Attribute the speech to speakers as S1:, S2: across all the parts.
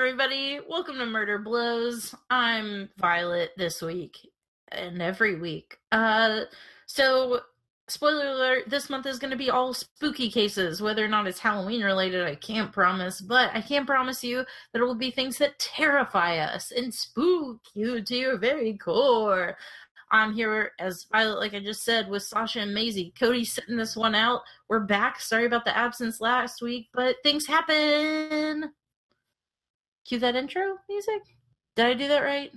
S1: everybody. Welcome to Murder Blows. I'm Violet this week and every week. Uh so spoiler alert, this month is going to be all spooky cases. Whether or not it's Halloween related, I can't promise, but I can promise you that it will be things that terrify us and spook you to your very core. I'm here as Violet, like I just said, with Sasha and Maisie. Cody's sitting this one out. We're back. Sorry about the absence last week, but things happen. Cue that intro music. Did I do that right?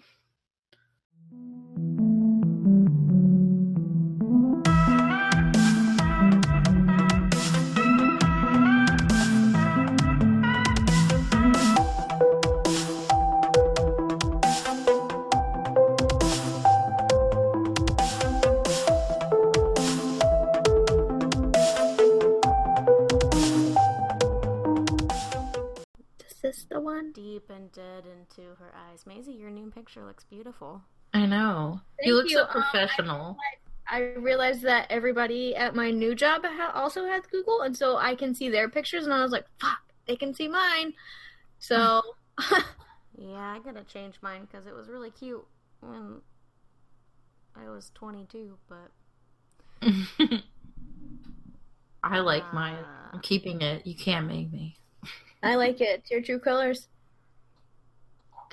S2: One.
S3: deep and dead into her eyes. Maisie, your new picture looks beautiful.
S1: I know. he
S2: Thank
S1: looks
S2: you.
S1: so
S2: Um, I-
S1: professional.
S2: I realized that everybody at my new job ha- also has Google, and so I can see their pictures, and I was like, "Fuck, they can see mine." So
S3: Yeah, I gotta change mine because it was really cute when I was 22, but
S1: I like mine.
S3: Ah.
S1: I'm keeping it. You can't make me.
S2: I like it. It's your true colors.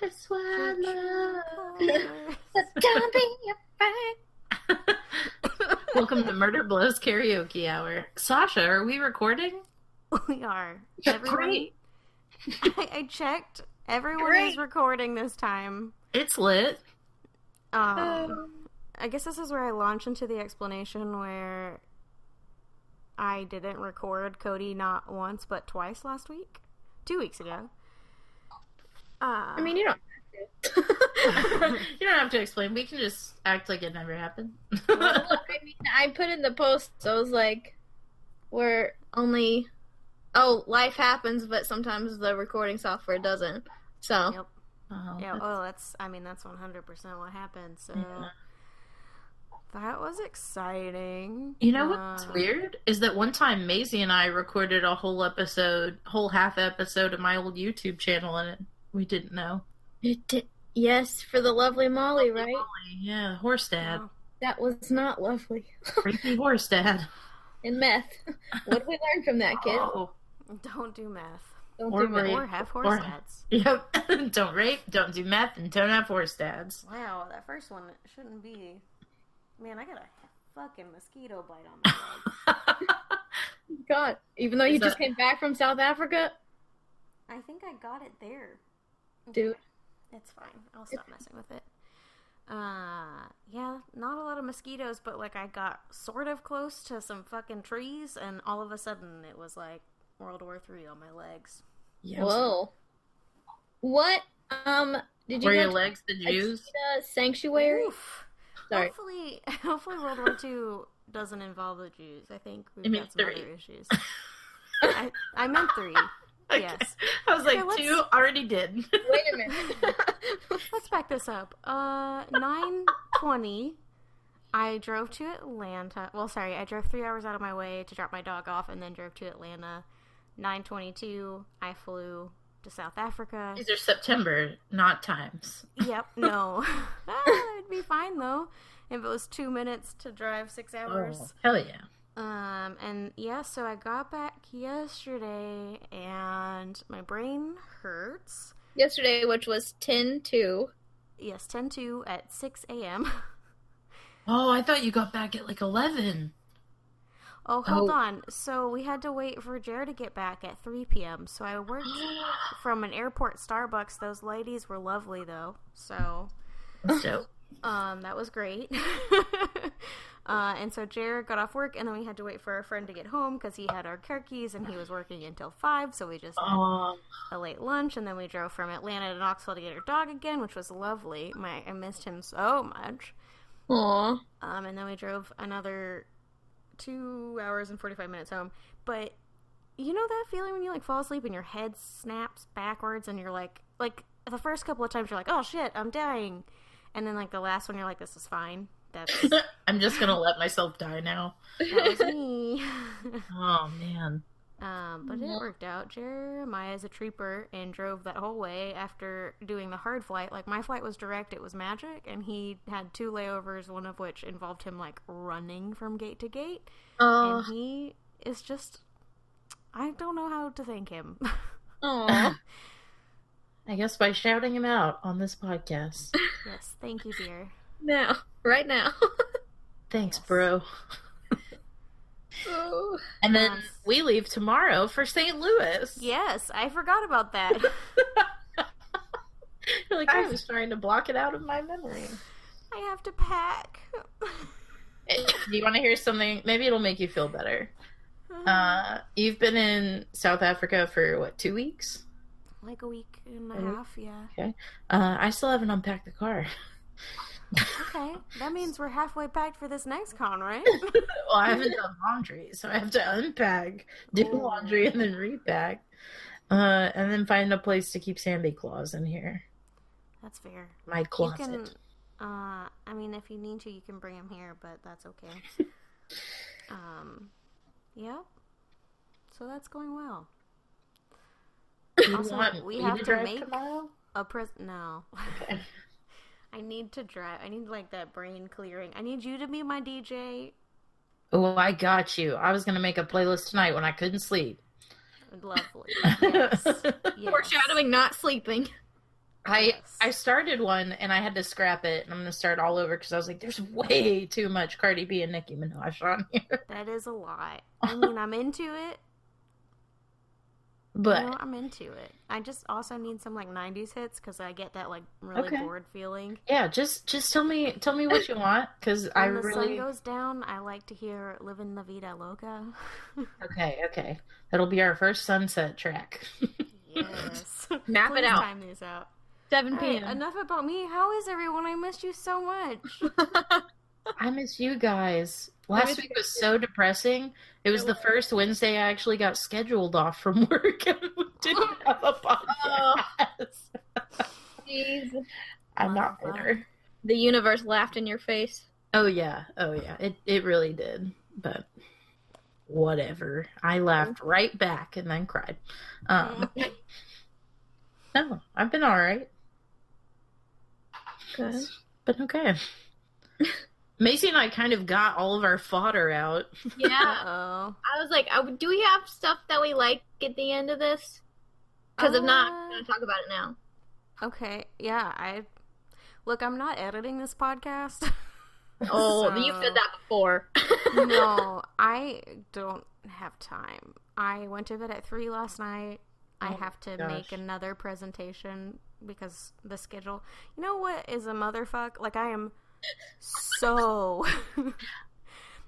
S1: That's why I love.
S2: Don't be afraid.
S1: Welcome to Murder Blows Karaoke Hour. Sasha, are we recording?
S3: we are. Everyone,
S1: great.
S3: I, I checked. Everyone is recording this time.
S1: It's lit.
S3: Um, I guess this is where I launch into the explanation where I didn't record Cody not once but twice last week, two weeks ago. Uh,
S2: I mean, you don't.
S1: you don't have to explain. We can just act like it never happened.
S2: Look, I mean, I put in the post, so I was like, "We're only." Oh, life happens, but sometimes the recording software doesn't. So
S3: Yep.
S1: Oh,
S3: Yeah.
S1: that's-
S3: Oh, that's. I mean, that's one hundred percent what happened. So
S1: Yeah.
S3: That was exciting.
S1: You know what's
S3: Uh,
S1: weird is that one time Maisie and I recorded a whole episode, whole half episode of my old YouTube channel, and it, we didn't know.
S2: it did. Yes, for the lovely Molly, right?
S1: Yeah, horse dad,
S3: Oh,
S2: That was not lovely.
S1: freaky horse dad.
S2: and meth. What did we learn from that kid?
S1: Oh,
S3: don't do math
S2: Don't
S1: or
S2: do meth.
S1: rape.
S3: or have horse
S1: Or-
S3: dads.
S1: yep. don't rape, don't do meth, and don't have horse dads.
S3: Wow, that first one shouldn't be. Man, I got a fucking mosquito bite on my leg.
S2: God, even though you
S1: Is
S2: just
S1: that-
S2: came back from South Africa,
S3: I think I got it there.
S2: dude.
S3: It's fine. I'll stop messing with it. Uh, yeah, not a lot of mosquitoes, but like I got sort of close to some fucking trees, and all of a sudden it was like World War Three on my legs.
S1: Yeah.
S2: Whoa. What? Um, did you
S1: Were your
S2: to
S1: legs the Jews?
S2: the sanctuary?
S3: Oof.
S2: Sorry.
S3: Hopefully, hopefully World War Two doesn't involve the Jews. I think we've
S1: It
S3: got some
S1: three.
S3: other issues. I, I meant three.
S1: Okay.
S3: Yes.
S1: I was like,
S3: Okay, let's-
S1: two already did.
S2: Wait a minute.
S3: Let's back this up. Uh, nine twenty. I drove to Atlanta. Well, sorry, I drove three hours out of my way to drop my dog off, and then drove to Atlanta. Nine twenty-two. I flew to South Africa.
S1: These are September, not times.
S3: Yep. No. ah, it'd be fine though if it was two minutes to drive six hours.
S1: Oh, hell yeah.
S3: Um, and yeah, so I got back yesterday, and my brain hurts.
S2: Yesterday, which was 10 2.
S3: Yes, ten two at six a.m.
S1: Oh, I thought you got back at like 11.
S3: Oh, hold
S1: Oh.
S3: on. So we had to wait for Jared to get back at 3 p.m. So I worked from an airport Starbucks. Those ladies were lovely, though. So
S1: dope.
S3: um, that was great. uh, and so Jared got off work, and then we had to wait for a friend to get home because he had our car keys and he was working until 5. So we just had
S1: Oh,
S3: a late lunch, and then we drove from Atlanta to Knoxville to get our dog again, which was lovely. My I missed him so much.
S2: Aw.
S3: Um, and then we drove another two hours and 45 minutes home. But you know that feeling when you like fall asleep and your head snaps backwards and you're like, like the first couple of times you're like, oh shit, I'm dying. And then like the last one, you're like, this is fine. That's
S1: I'm just gonna let myself die now.
S3: that was me.
S1: Oh man.
S3: Um, but it
S2: Mhm.
S3: worked out. Jeremiah's a trooper and drove that whole way after doing the hard flight. Like my flight was direct, it was magic, and he had two layovers, one of which involved him like running from gate to gate.
S2: Oh,
S3: And he is just I don't know how to thank him.
S2: oh,
S1: I guess by shouting him out on this podcast.
S3: yes, thank you, dear.
S2: now, right now.
S1: Thanks,
S3: Yes.
S1: bro.
S2: Oh.
S1: And then
S3: Yes.
S1: we leave tomorrow for St. Louis.
S3: Yes, I forgot about that.
S1: Like, I was trying to block it out of my memory.
S3: I have to pack.
S1: Eh, Do you want to hear something? Maybe it'll make you feel better. Uh, you've been in South Africa for what, two weeks?
S3: like a week and a
S1: Mhm.
S3: half, yeah.
S1: Uh, I still haven't unpacked the car.
S3: Okay, that means we're halfway packed for this next con, right?
S1: well, I haven't done laundry, so I have to unpack, do
S3: Oh.
S1: laundry, and then repack. Uh, and then find a place to keep Sandy Claus in here.
S3: That's fair.
S1: My closet.
S3: can, uh, I mean, if you need to, you can bring him here, but that's okay. um, yeah. So that's going well. Also, we have
S1: to
S3: to make-
S1: tomorrow?
S3: A present. no.
S1: Okay.
S3: I need to drive. I need like that brain clearing. I need you to be my DJ.
S1: Oh, I got you. I was gonna make a playlist tonight when I couldn't sleep.
S3: Lovely. Yes. yes.
S2: Foreshadowing not sleeping.
S1: I
S3: Yes.
S1: I started one and I had to scrap it, and I'm gonna start all over because I was like, "There's way too much Cardi B and Nicki Minaj on here."
S3: That is a lot. I mean, I'm into it.
S1: But
S3: you know, I'm into it. I just also need some like '90s hits because I get that like really
S1: Okay.
S3: bored feeling.
S1: yeah, just just tell me tell me what you want because I
S3: When the
S1: really
S3: sun goes down, I like to hear "Living La Vida Loca."
S1: okay okay that'll be our first sunset track.
S3: yes,
S2: Map it out.
S3: Time these out.
S2: 7
S3: All right,
S2: p.m.
S3: enough about me. How is everyone? I missed you so much.
S1: I miss you guys. Last week was so depressing. It was the first Wednesday I actually got scheduled off from work and didn't have a podcast.
S2: Jeez.
S1: I'm not bitter.
S2: The universe laughed in your face.
S1: Oh yeah, oh yeah. It it really did. But whatever. I laughed right back and then cried. Um No, I've been alright.
S2: Good.
S1: But okay. Maisie and I kind of got all of our fodder out.
S2: Yeah.
S3: oh.
S2: I was like, uh, do we have stuff that we like at the end of this? Because if not,
S3: Uh,
S2: I'm going to talk about it now.
S3: Okay. Yeah. I look. I'm not editing this podcast.
S2: Oh,
S3: So-
S2: you said that before.
S3: no, I don't have time. I went to bed at three last night. I
S1: Oh
S3: have to
S1: gosh.
S3: make another presentation because the schedule. You know what is a motherfuck? Like I am so.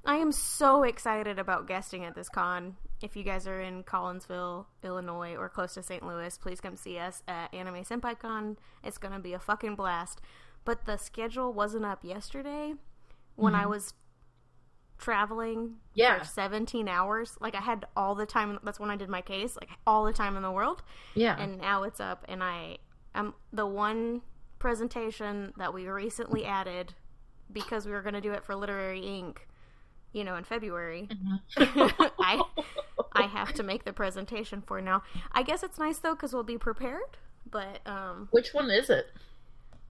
S3: I am so excited about guesting at this con. If you guys are in Collinsville, Illinois, or close to St. Louis, please come see us at Anime Senpai Con. It's gonna be a fucking blast. But the schedule wasn't up yesterday when I
S1: Mhm.
S3: was traveling
S1: Yeah.
S3: for 17 hours. Like I had all the time. That's when I did my case. Like all the time in the world
S1: Yeah.
S3: and now it's up and i am the one presentation that we recently added because we were going to do it for literary ink you know in february
S1: Mhm.
S3: i i have to make the presentation for now i guess it's nice though because we'll be prepared but um
S1: Which one is it?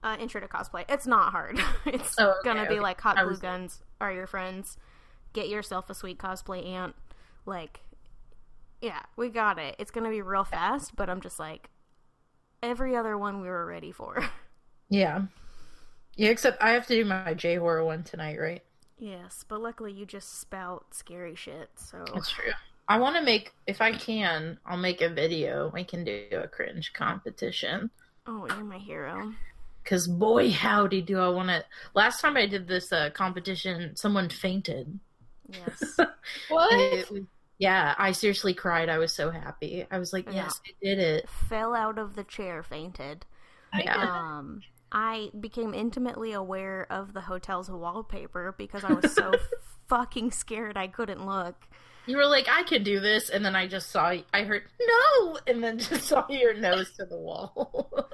S3: uh, intro to cosplay it's not hard it's
S1: Oh, okay,
S3: gonna be
S1: okay.
S3: like hot glue guns are your friends get yourself a sweet cosplay aunt like yeah we got it it's gonna be real fast but i'm just like every other one we were ready for
S1: Yeah. Yeah, except I have to do my J horror one tonight, right?
S3: yes but luckily you just spout scary shit so
S1: That's true. I want to make, if I can, I'll make a video. We can do a cringe competition.
S3: oh you're my hero
S1: Because boy, howdy, do I want to. Last time I did this uh, competition, someone fainted.
S3: yes
S2: What?
S1: It was- yeah, I seriously cried. I was so happy. I was like,
S3: Yeah.
S1: yes, I did it.
S3: fell out of the chair fainted
S1: Yeah.
S3: um I became intimately aware of the hotel's wallpaper because I was so fucking scared I couldn't look.
S1: You were like, I could do this. And then I just saw, I heard, no. And then just saw your nose to the wall.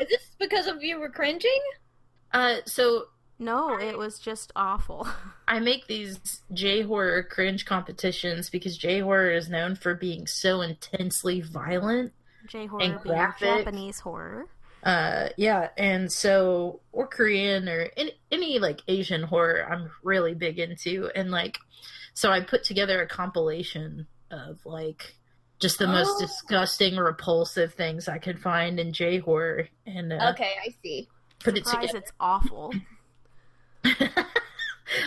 S2: Is this because of you were cringing?
S1: uh, so
S3: No, it was just awful.
S1: I make these J horror cringe competitions because J horror is known for being so intensely violent.
S3: J horror
S1: And
S3: being
S1: graphic.
S3: Japanese horror.
S1: Uh, yeah, and so or Korean or any, any like Asian horror, I'm really big into, and like, so I put together a compilation of like just the most
S2: Oh.
S1: disgusting, repulsive things I could find in J horror, and uh,
S2: Okay, I see.
S1: put it
S3: Surprise,
S1: together.
S3: it's awful.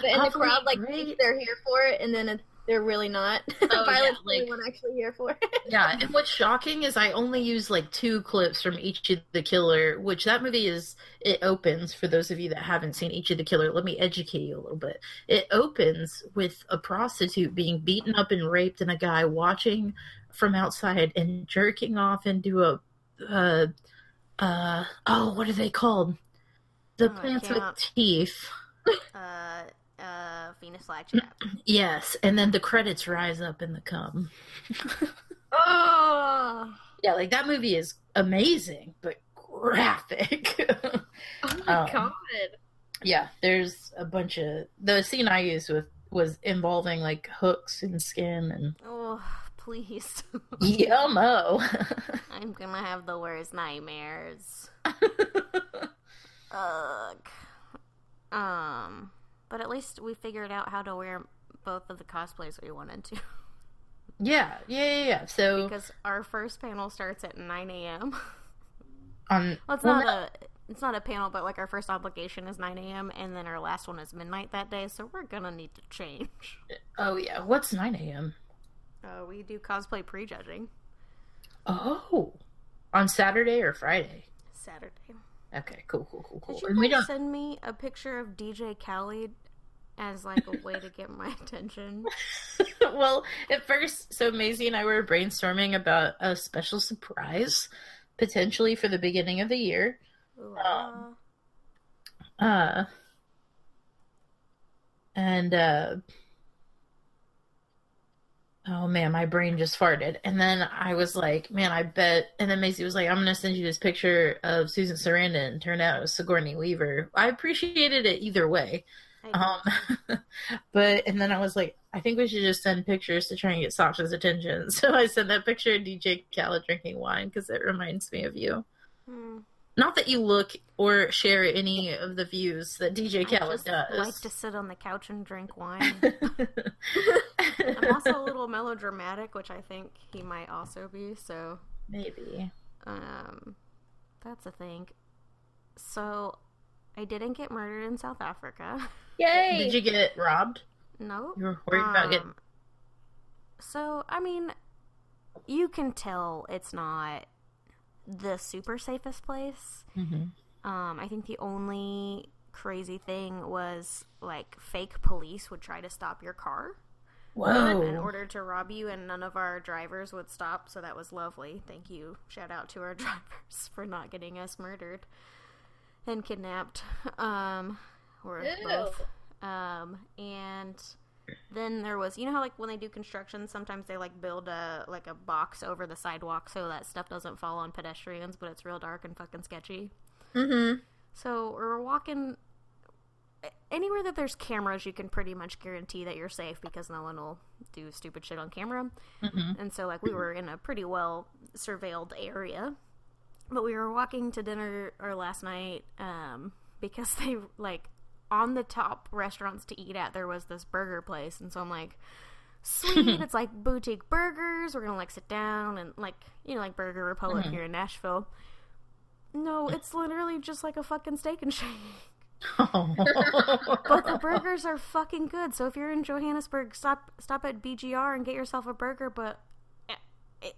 S2: But in the crowd, like
S1: great.
S2: thinks they're here for it, and then it, they're really not.
S1: Oh,
S2: Violet's
S1: yeah,
S2: the only one actually here for it.
S1: yeah, and what's shocking is I only use like two clips from Ichi the Killer, which that movie is. It opens for those of you that haven't seen Ichi the Killer. Let me educate you a little bit. It opens with a prostitute being beaten up and raped, and a guy watching from outside and jerking off into a. Uh, uh, oh, what are they called? The
S3: Oh,
S1: plants with teeth.
S3: uh, uh, Venus flytrap.
S1: Yes, and then the credits rise up in the cum.
S2: Oh,
S1: Yeah, like that movie is amazing, but graphic.
S2: oh my
S1: Um,
S2: god!
S1: yeah, there's a bunch of the scene I used with was involving like hooks and skin and
S3: Oh, please.
S1: yummo.
S3: I'm gonna have the worst nightmares. Ugh. Um, but at least we figured out how to wear both of the cosplays we wanted to.
S1: yeah, yeah, yeah, yeah. So
S3: because our first panel starts at 9 a.m.
S1: on
S3: Well, it's
S1: well,
S3: not a it's not a panel, but like our first obligation is 9 a.m. and then our last one is midnight that day, so we're gonna need to change.
S1: oh yeah, what's nine a.m.
S3: Uh, we do cosplay prejudging
S1: Oh, on Saturday or Friday.
S3: Saturday.
S1: Okay, cool, cool, cool, cool.
S3: Did you
S1: And we don't.
S3: send me a picture of DJ Khaled as like a way to get my attention?
S1: well, at first, so Maisie and I were brainstorming about a special surprise, potentially for the beginning of the year. Um,
S3: uh,
S1: and uh, oh man, my brain just farted. And then I was like, man, I bet. And then Maisie was like, I'm gonna send you this picture of Susan Sarandon. And turned out it was Sigourney Weaver. I appreciated it either way. Um, but and then I was like, I think we should just send pictures to try and get Sasha's attention. So I sent that picture of DJ Khaled drinking wine because it reminds me of you.
S3: Hmm.
S1: Not that you look or share any of the views that DJ Khaled does.
S3: like to sit on the couch and drink wine. I'm also a little melodramatic, which I think he might also be. So,
S1: maybe.
S3: um, that's a thing. So, I didn't get murdered in South Africa.
S2: Yay!
S1: Did you get robbed?
S3: no.
S1: You were worried about getting.
S3: Um, So, I mean, you can tell it's not the super safest place.
S1: Mhm.
S3: Um, I think the only crazy thing was like fake police would try to stop your car in order to rob you, and none of our drivers would stop. So that was lovely. Thank you. Shout out to our drivers for not getting us murdered and kidnapped. Um, or
S2: Ew.
S3: both. Um, and then there was, you know how like when they do construction, sometimes they like build a like a box over the sidewalk so that stuff doesn't fall on pedestrians, but it's real dark and fucking sketchy.
S2: Mm-hmm.
S3: So we're walking anywhere that there's cameras, you can pretty much guarantee that you're safe because no one will do stupid shit on camera.
S1: Mhm.
S3: And so, like, we were in a pretty well surveilled area, but we were walking to dinner or last night um, because they like on the top restaurants to eat at there was this burger place, and so I'm like. Sweet, it's like boutique burgers. We're gonna like sit down and like you know like Burger Republic
S1: Mhm.
S3: here in Nashville. No, it's literally just like a fucking steak and shake.
S1: Oh.
S3: But the burgers are fucking good. So if you're in Johannesburg, stop stop at BGR and get yourself a burger. But eh,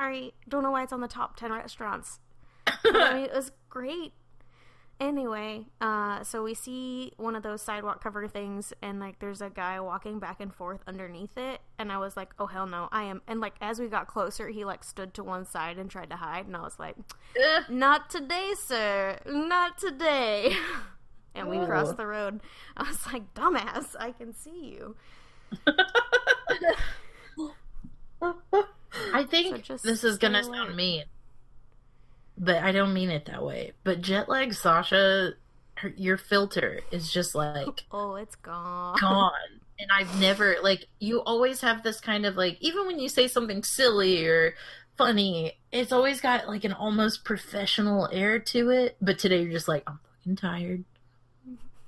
S3: I don't know why it's on the top ten restaurants. I mean, it was great. Anyway, uh, so we see one of those sidewalk cover things, and like there's a guy walking back and forth underneath it, and I was like, oh hell no, I am. And like as we got closer, he like stood to one side and tried to hide, and I was like,
S2: Ugh.
S3: not today, sir. Not today. and we
S1: Oh.
S3: crossed the road. I was like, dumbass, I can see you.
S1: I think
S3: So
S1: this is gonna sound mean, but I don't mean it that way. But jet lag Sasha, her, your filter is just like
S3: Oh, it's gone.
S1: gone. And I've never like you always have this kind of like even when you say something silly or funny, it's always got like an almost professional air to it. But today you're just like, I'm fucking tired.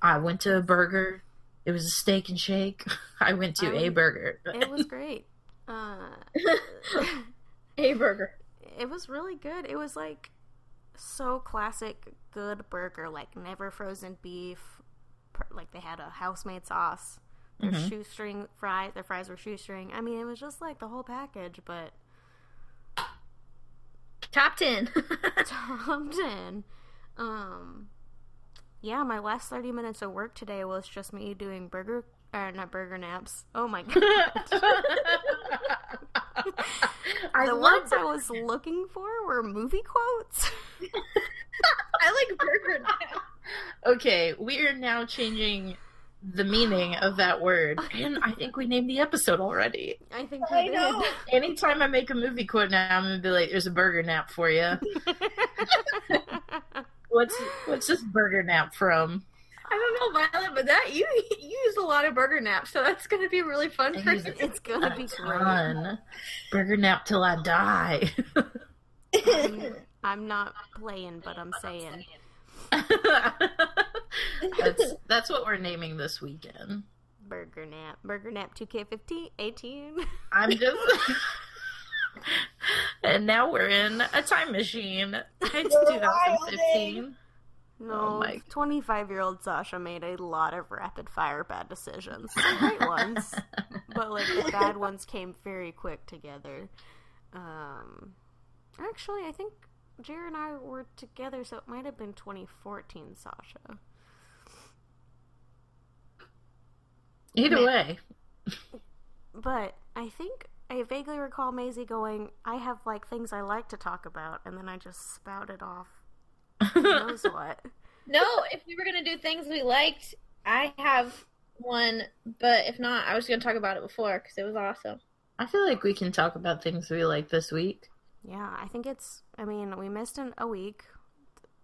S1: I went to a burger. It was a steak and shake. I went to
S3: I
S1: a burger.
S3: It was great. Uh,
S2: A burger.
S3: it was really good. It was like so classic good burger, like never frozen beef. Like they had a house-made sauce. Their
S1: Mhm.
S3: shoestring fries. Their fries were shoestring. I mean, it was just like the whole package, but
S2: Top 10.
S3: top ten. Um, yeah, my last thirty minutes of work today was just me doing burger, or not burger naps. Oh my god.
S1: I
S3: the words I was looking for were movie quotes.
S2: I like burger now.
S1: Okay, we are now changing the meaning of that word, and I think we named the episode already.
S3: I think we
S2: I
S3: did.
S2: know.
S1: Anytime I make a movie quote now, I'm gonna be like, "There's a burger nap for you." What's what's this burger nap from?
S2: I don't know, Violet, but that you you use a lot of burger naps, so that's gonna be really fun
S1: I
S2: for you.
S1: it
S3: it's gonna
S1: A
S3: be great.
S1: ton. Burger nap till I die.
S3: I'm, um, I'm not playing, but I'm saying.
S1: that's that's what we're naming this weekend.
S3: Burger Nap. Burger Nap 2K15, 18.
S1: I'm just. and now we're in a time machine. It's 2015.
S3: No,
S1: Oh my-
S3: 25 year old Sasha made a lot of rapid fire bad decisions. Great ones. but, like, the bad ones came very quick together. Um, actually, I think Jared and I were together, so it might have been 2014 Sasha.
S1: Either
S2: Man.
S1: way.
S3: But I think I vaguely recall Maisie going, I have, like, things I like to talk about, and then I just spouted off who knows what.
S2: No, if we were gonna do things we liked, I have one, but if not, I was gonna talk about it before because it was awesome.
S1: I feel like we can talk about things we like this week.
S3: Yeah, I think it's. I mean, we missed an, a week.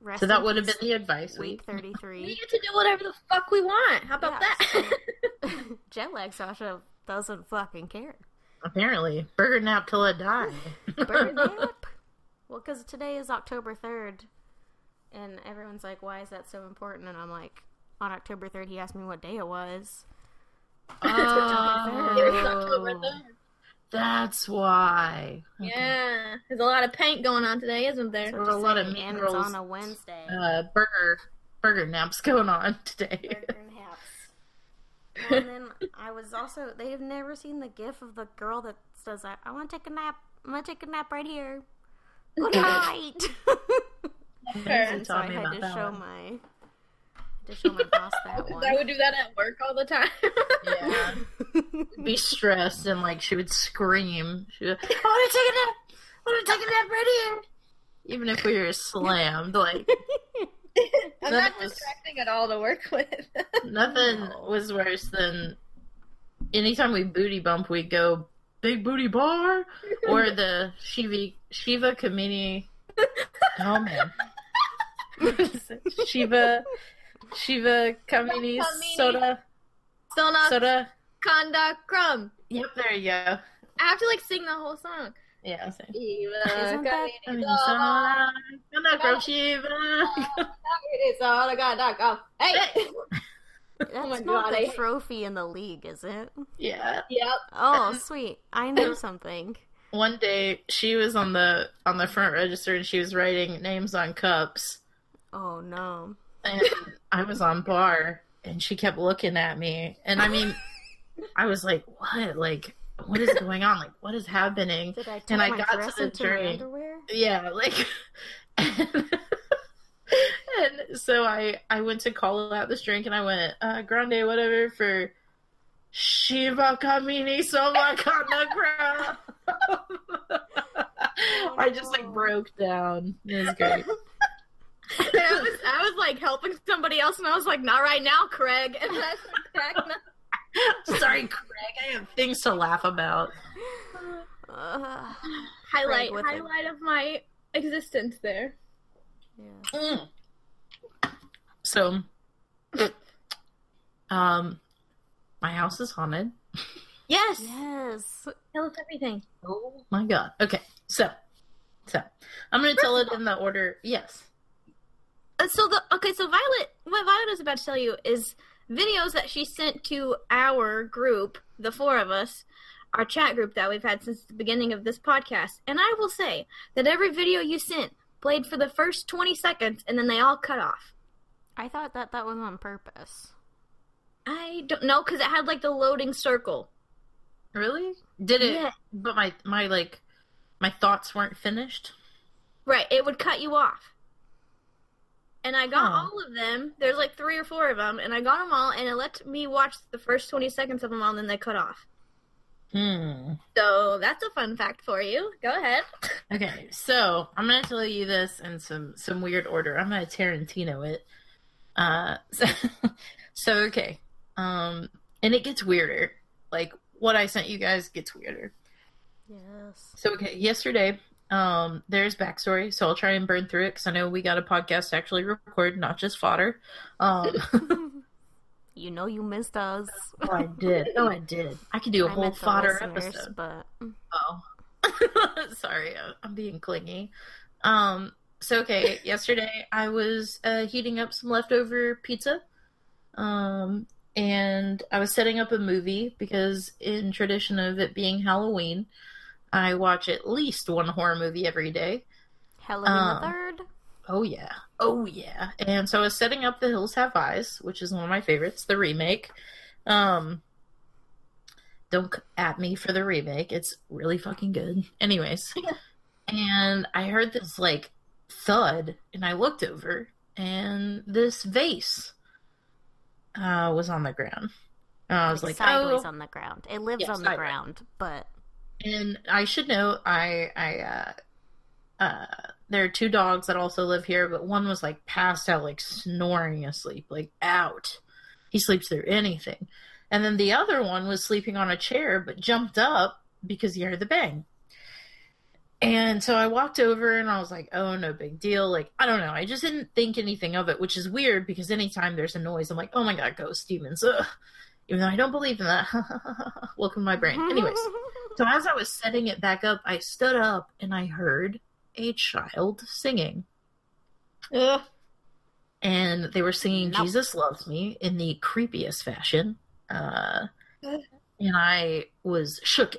S3: Rest
S1: So that would have been the advice
S3: week
S1: week.
S2: We get to do whatever the fuck we want. How about
S3: Yeah,
S2: that?
S3: so- Jet lag Sasha doesn't fucking care.
S1: Apparently. Burger nap till I die.
S3: Burn nap. Well, because today is October 3rd, and everyone's like, why is that so important? And I'm like, on October 3rd, he asked me what day it was.
S1: Oh,
S2: It was October third.
S1: That's why. Okay.
S2: Yeah, there's a lot of paint going on today, isn't there?
S1: There's a lot of
S3: and
S1: mean
S3: it's
S1: girls.
S3: on a Wednesday.
S1: Uh, burger burger naps going on today.
S3: Burger naps. And then I was also they have never seen the gif of the girl that says I, I want to take a nap. I'm gonna take a nap right here. Good night. and so I had to show
S1: one.
S3: my to show my boss that one.
S2: I would do that at work all the time.
S1: Yeah. Be stressed and like she would scream. She would, I want to take a nap. I want to take a nap right here. Even if we were slammed, like
S2: I'm not
S1: was-
S2: distracting at all to work with.
S1: nothing
S3: No.
S1: was worse than anytime we booty bump, we go big booty bar or the Shiva Shiva Kamini. Oh man, What is it? Shiva Shiva Kamini
S2: Kamini.
S1: soda
S2: Sona
S1: soda.
S2: Kanda Crumb.
S1: Yep, there you go.
S2: I have to like sing the whole song.
S1: Yeah, same.
S3: Isn't that-
S1: I mean, soda, soda from Shiva.
S2: It's all I got. Go. Hey.
S3: That's
S2: Oh my
S3: not
S2: God, I-
S3: the trophy in the league, is it?
S1: Yeah.
S2: Yep.
S3: Oh, sweet. I know something.
S1: One day she was on the on the front register and she was writing names on cups.
S3: Oh no.
S1: And I was on bar and she kept looking at me. And I mean I was like what? Like what is going on? Like what is happening?
S3: Did I
S1: And I
S3: my
S1: got to the drink. yeah like and, and so I I went to call out this drink and I went uh grande whatever for Shiva Kamini Soma Kanagra I just like broke down. It was great
S2: I was I was like helping somebody else, and I was like, "Not right now, Craig." And then I started cracking up.
S1: sorry Craig I have things to laugh about
S3: Ugh.
S2: highlight
S3: with it.
S2: highlight of my existence there.
S3: yeah.
S1: Mm. So Um, my house is haunted.
S2: Yes.
S3: Yes.
S2: Tell us everything.
S1: Oh my god. Okay, so, so I'm gonna tell it in the order. Yes.
S2: Uh, So the okay, so Violet, what Violet is about to tell you is videos that she sent to our group, the four of us, our chat group that we've had since the beginning of this podcast. And I will say that every video you sent played for the first 20 seconds and then they all cut off.
S3: I thought that that was on purpose.
S2: I don't know because it had like the loading circle.
S1: Really? Did it?
S2: Yeah.
S1: But my my like my thoughts weren't finished.
S2: Right, it would cut you off. And I got
S1: Huh.
S2: all of them. There's like three or four of them, and I got them all, and it let me watch the first 20 seconds of them all, and then they cut off.
S1: Hmm.
S2: So that's a fun fact for you. Go ahead.
S1: Okay, so I'm gonna tell you this in some some weird order. I'm gonna Tarantino it. Uh, so, so okay, um, and it gets weirder. Like what I sent you guys gets weirder.
S3: Yes.
S1: So okay, yesterday, um, there's backstory. So I'll try and burn through it because I know we got a podcast to actually record, not just fodder. Um,
S3: you know you missed us.
S1: oh, I did. Oh, I did. I could do a
S3: I
S1: whole fodder episode.
S3: but
S1: Oh, sorry, I'm being clingy. Um, so okay, yesterday I was uh, heating up some leftover pizza, um, and I was setting up a movie because, in tradition of it being Halloween, I watch at least one horror movie every day.
S3: Halloween
S1: Um,
S3: the third.
S1: Oh yeah, oh yeah. And so I was setting up The Hills Have Eyes, which is one of my favorites, the remake. Um, don't at me for the remake; it's really fucking good. Anyways, and I heard this like thud, and I looked over, and this vase uh, was on the ground. And I was like,
S3: sideways
S1: oh,
S3: on the ground. It lives
S1: Yeah,
S3: on the ground, but
S1: And I should note, I, I, uh, uh, there are two dogs that also live here, but one was like passed out, like snoring asleep, like out. He sleeps through anything. And then the other one was sleeping on a chair, but jumped up because he heard the bang. And so I walked over and I was like, oh, no big deal. Like, I don't know. I just didn't think anything of it, which is weird because anytime there's a noise, I'm like, oh my God, ghost demons. Ugh. Even though I don't believe in that. Welcome to my brain. Anyways. So as I was setting it back up, I stood up and I heard a child singing.
S2: Ugh.
S1: And they were singing. Jesus Loves Me in the creepiest fashion. Uh, and I was shook,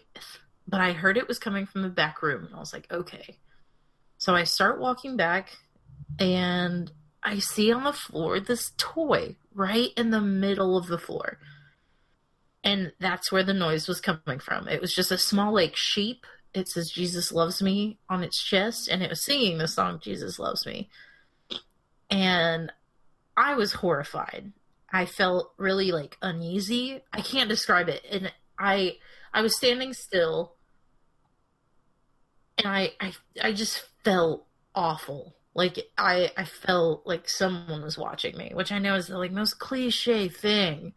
S1: but I heard it was coming from the back room. And I was like, okay. So I start walking back and I see on the floor this toy right in the middle of the floor. And that's where the noise was coming from. It was just a small, like, sheep. It says Jesus loves me on its chest, and it was singing the song Jesus loves me. And I was horrified. I felt really like uneasy. I can't describe it. And I I was standing still and I I I just felt awful. Like I I felt like someone was watching me, which I know is the like most cliche thing.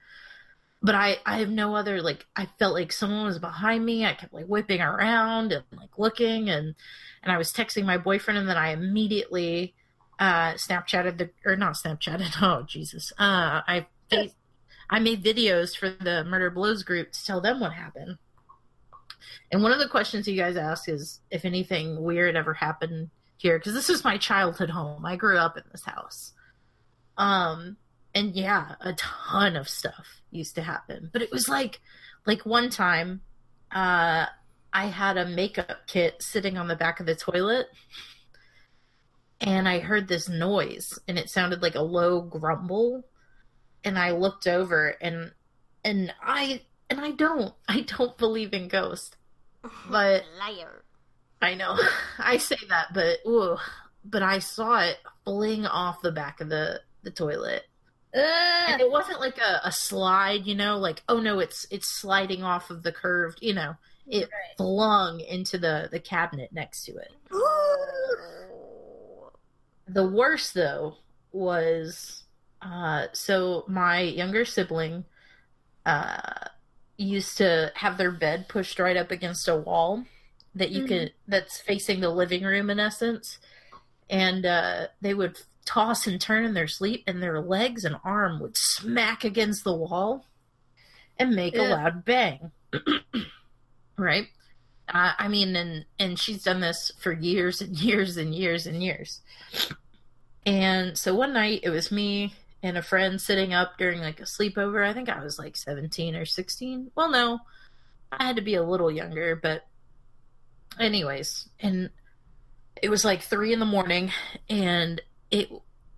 S1: But I I have no other like I felt like someone was behind me. I kept like whipping around and like looking and and I was texting my boyfriend and then I immediately uh Snapchatted the or not Snapchatted. Oh Jesus. Uh I I made videos for the Murder Blows group to tell them what happened. And one of the questions you guys ask is if anything weird ever happened here because this is my childhood home. I grew up in this house. Um and yeah, a ton of stuff used to happen. But it was like like one time uh I had a makeup kit sitting on the back of the toilet and I heard this noise and it sounded like a low grumble and I looked over and and I and I don't I don't believe in ghosts. But
S3: liar.
S1: I know. I say that, but ooh, but I saw it fling off the back of the the toilet. And it wasn't like a, a slide, you know, like oh no, it's it's sliding off of the curved, you know. It flung into the the cabinet next to it. The worst though was uh so my younger sibling uh used to have their bed pushed right up against a wall that you
S2: Mhm.
S1: could that's facing the living room in essence and uh they would toss and turn in their sleep, and their legs and arm would smack against the wall and make a loud bang. right? Uh, I mean, and and she's done this for years and years and years and years. And so one night it was me and a friend sitting up during like a sleepover. I think I was like 17 or 16. Well, no, I had to be a little younger, but anyways, and it was like three in the morning, and it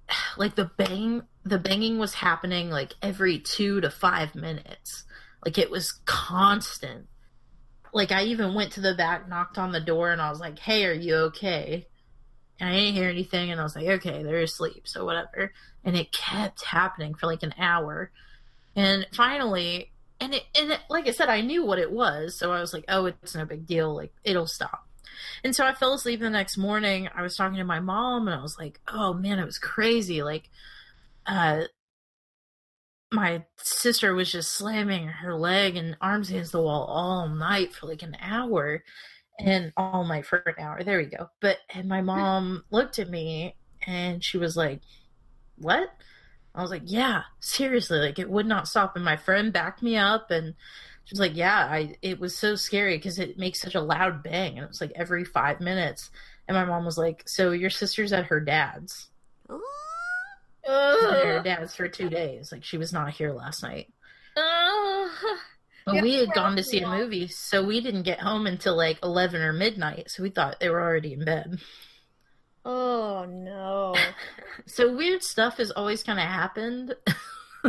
S1: like the bang, the banging was happening like every two to five minutes. Like it was constant. Like I even went to the back, knocked on the door, and I was like, "Hey, are you okay?" And I didn't hear anything, and I was like, "Okay, they're asleep, so whatever." And it kept happening for like an hour, and finally, and it, and it, like I said, I knew what it was, so I was like, "Oh, it's no big deal. Like it'll stop." And so I fell asleep the next morning. I was talking to my mom, and I was like, "Oh man, it was crazy. Like, uh, my sister was just slamming her leg and arms against the wall all night for like an hour, and all night for an hour. There we go. But and my mom looked at me, and she was like, "What?" I was like, "Yeah, seriously. Like it would not stop." And my friend backed me up, and she was like, "Yeah, I." It was so scary because it makes such a loud bang, and it was like every five minutes. And my mom was like, "So your sister's at her dad's?" At her dad's for two days. Like she was not here last night. But we had gone to see a movie, so we didn't get home until like eleven or midnight. So we thought they were already in bed.
S2: Oh no.
S1: So weird stuff has always kind of happened,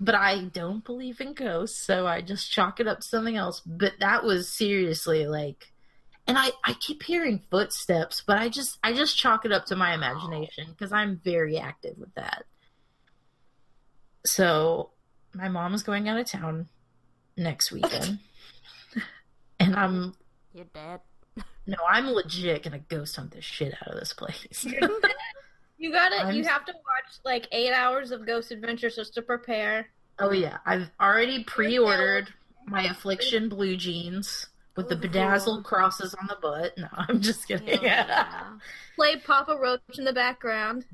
S1: but I don't believe in ghosts, so I just chalk it up to something else. But that was seriously like, and I I keep hearing footsteps, but I just I just chalk it up to my imagination because I'm very active with that. So my mom is going out of town next weekend, and I'm
S3: You're dead.
S1: no, I'm legit gonna ghost hunt the shit out of this place.
S2: You gotta.
S1: I'm-
S2: You have to watch like eight hours of Ghost Adventures just to prepare.
S1: Oh yeah, I've already pre-ordered my affliction blue jeans with the bedazzled crosses on the butt. No, I'm just oh,
S3: kidding. Yeah.
S2: Play Papa Roach in the background.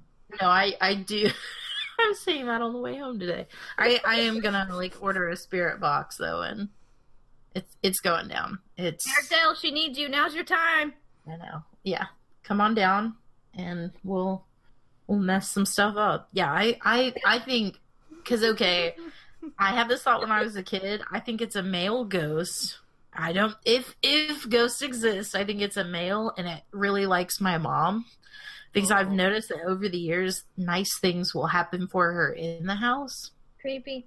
S1: no, I I do. I'm saying that on the way home today. I I am gonna like order a spirit box though, and it's it's going down. It's
S2: Marcel, she needs you. Now's your time.
S1: I know. Yeah, come on down, and we'll we'll mess some stuff up. Yeah, I I I think because okay, I had this thought when I was a kid. I think it's a male ghost. I don't if if ghosts exist, I think it's a male, and it really likes my mom because I've
S3: Oh.
S1: noticed that over the years, nice things will happen for her in the house.
S2: Creepy.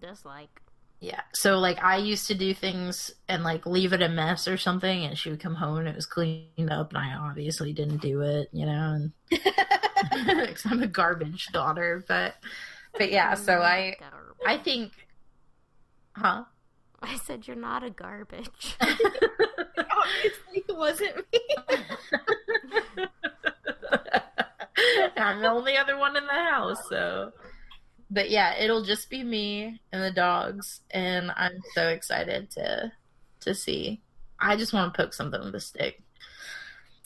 S3: Just like
S1: Yeah. So like I used to do things and like leave it a mess or something and she would come home and it was cleaned up and I obviously didn't do it, you know, and cuz I'm a garbage daughter, but but yeah, so I
S3: Garbage.
S1: I think huh?
S3: I said you're not a garbage.
S2: Obviously, it wasn't me.
S1: I'm the only other one in the house, so but yeah, it'll just be me and the dogs and I'm so excited to to see. I just want to poke something with a stick.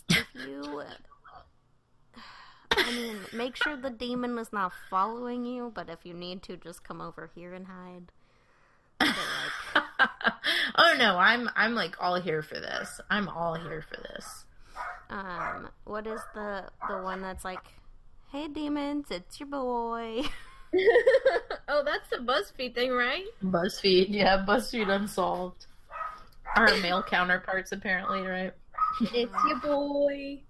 S3: if you I mean, make sure the demon is not following you, but if you need to, just come over here and hide. Like,
S1: oh no, I'm I'm like all here for this. I'm all here for this.
S3: um, what is the the one that's like, "Hey demons, it's your boy."
S2: oh, that's the BuzzFeed thing, right?
S1: BuzzFeed, yeah, BuzzFeed unsolved. Our male counterparts apparently, right?
S2: It's your boy.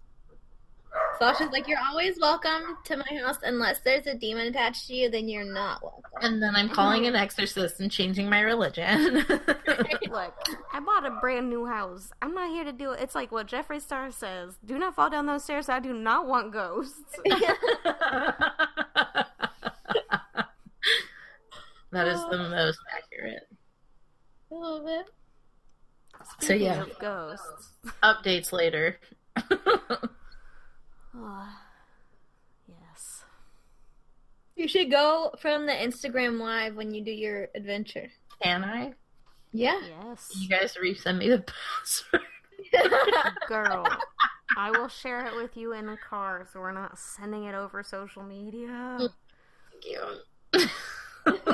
S2: Sasha's like, you're always welcome to my house unless there's a demon attached to you, then you're not welcome.
S1: And then I'm calling an exorcist and changing my religion.
S3: Look, I bought a brand new house. I'm not here to do it. It's like what Jeffree Star says: "Do not fall down those stairs. I do not want ghosts."
S1: That is um, the most accurate.
S2: A little bit.
S1: So yeah,
S3: of ghosts.
S1: updates later.
S3: Oh, yes.
S2: You should go from the Instagram live when you do your adventure.
S1: Can I?
S2: Yeah.
S3: Yes.
S1: You guys resend me the password.
S3: Girl. I will share it with you in the car, so we're not sending it over social media.
S1: Thank you.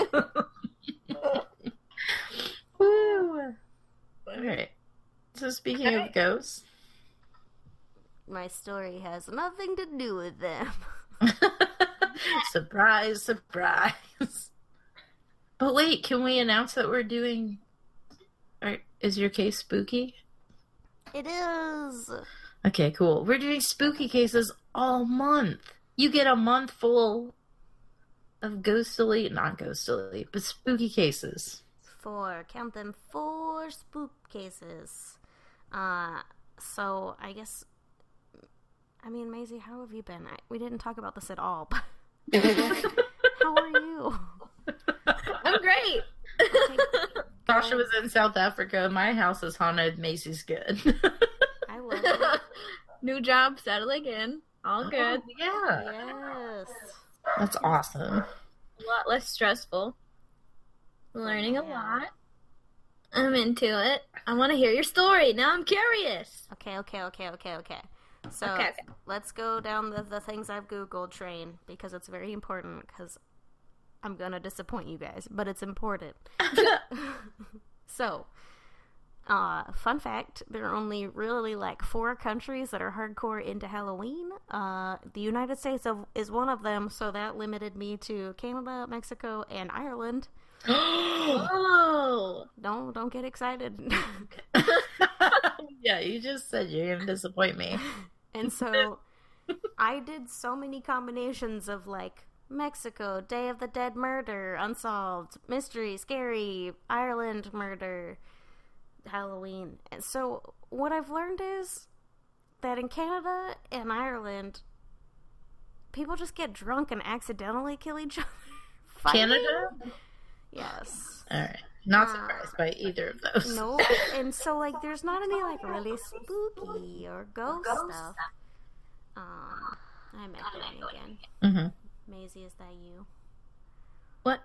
S1: Woo. All right. So speaking of ghosts,
S3: My story has nothing to do with them.
S1: surprise, surprise. But wait, can we announce that we're doing? Or is your case spooky?
S3: It is.
S1: Okay, cool. We're doing spooky cases all month. You get a month full of ghostly, not ghostly, but spooky cases.
S3: Four, count them, four spook cases. Uh, so I guess, I mean, Maisie, how have you been? I, we didn't talk about this at all, but how are you?
S2: I'm great.
S1: Sasha was in South Africa. My house is haunted. Maisie's good.
S3: I love it.
S2: New job, settling in. All good.
S1: Oh, yeah.
S3: Yes.
S1: That's awesome.
S2: A lot less stressful. Learning a lot. I'm into it. I want to hear your story. Now I'm curious.
S3: Okay, okay, okay, okay, okay. So
S2: Okay, okay.
S3: let's go down the, the things I've Googled train because it's very important because I'm going to disappoint you guys, but it's important. so, uh, fun fact there are only really like four countries that are hardcore into Halloween. Uh, the United States of, is one of them, so that limited me to Canada, Mexico, and Ireland.
S2: Oh.
S3: Don't don't get excited.
S1: yeah, you just said you're gonna disappoint me.
S3: And so I did so many combinations of like Mexico, Day of the Dead murder, unsolved, mystery, scary, Ireland murder, Halloween. And so what I've learned is that in Canada and Ireland, people just get drunk and accidentally kill each other.
S1: Canada?
S3: Yes.
S1: All right. Not surprised by either of those.
S3: No, and so like there's not any like really spooky or ghost, stuff. Um, I'm echoing again.
S1: hmm
S3: Maisie, is that you?
S1: What?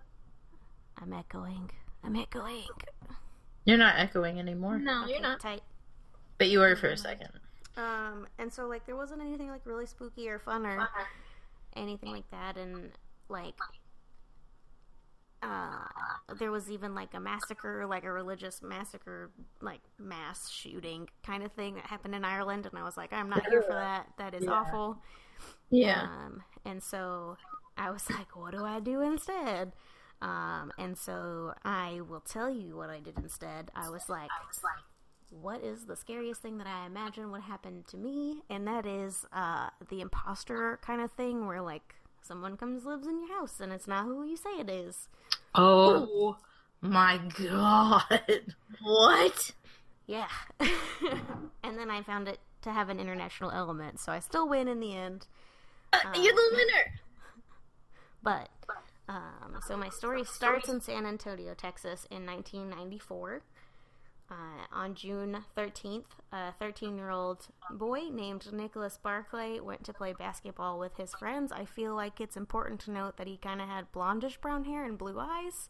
S3: I'm echoing. I'm echoing.
S1: You're not echoing anymore.
S2: No,
S3: Okay,
S2: you're not.
S3: tight.
S1: But you were for a second.
S3: Um, and so like there wasn't anything like really spooky or fun or anything like that, and like. Uh, there was even like a massacre, like a religious massacre, like mass shooting kind of thing that happened in Ireland, and I was like, I'm not here for that. That is
S1: Yeah.
S3: awful.
S2: Yeah.
S3: Um, and so I was like, what do I do instead? Um, and so I will tell you what I did instead. I was like, what is the scariest thing that I imagine would happen to me? And that is uh, the imposter kind of thing where like someone comes lives in your house and it's not who you say it is.
S1: Oh my god.
S2: What?
S3: Yeah. and then I found it to have an international element, so I still win in the end.
S2: You're the winner.
S3: But um, so my story starts in San Antonio, Texas, in 1994. Uh, on June 13th, a 13 year old boy named Nicholas Barclay went to play basketball with his friends. I feel like it's important to note that he kind of had blondish brown hair and blue eyes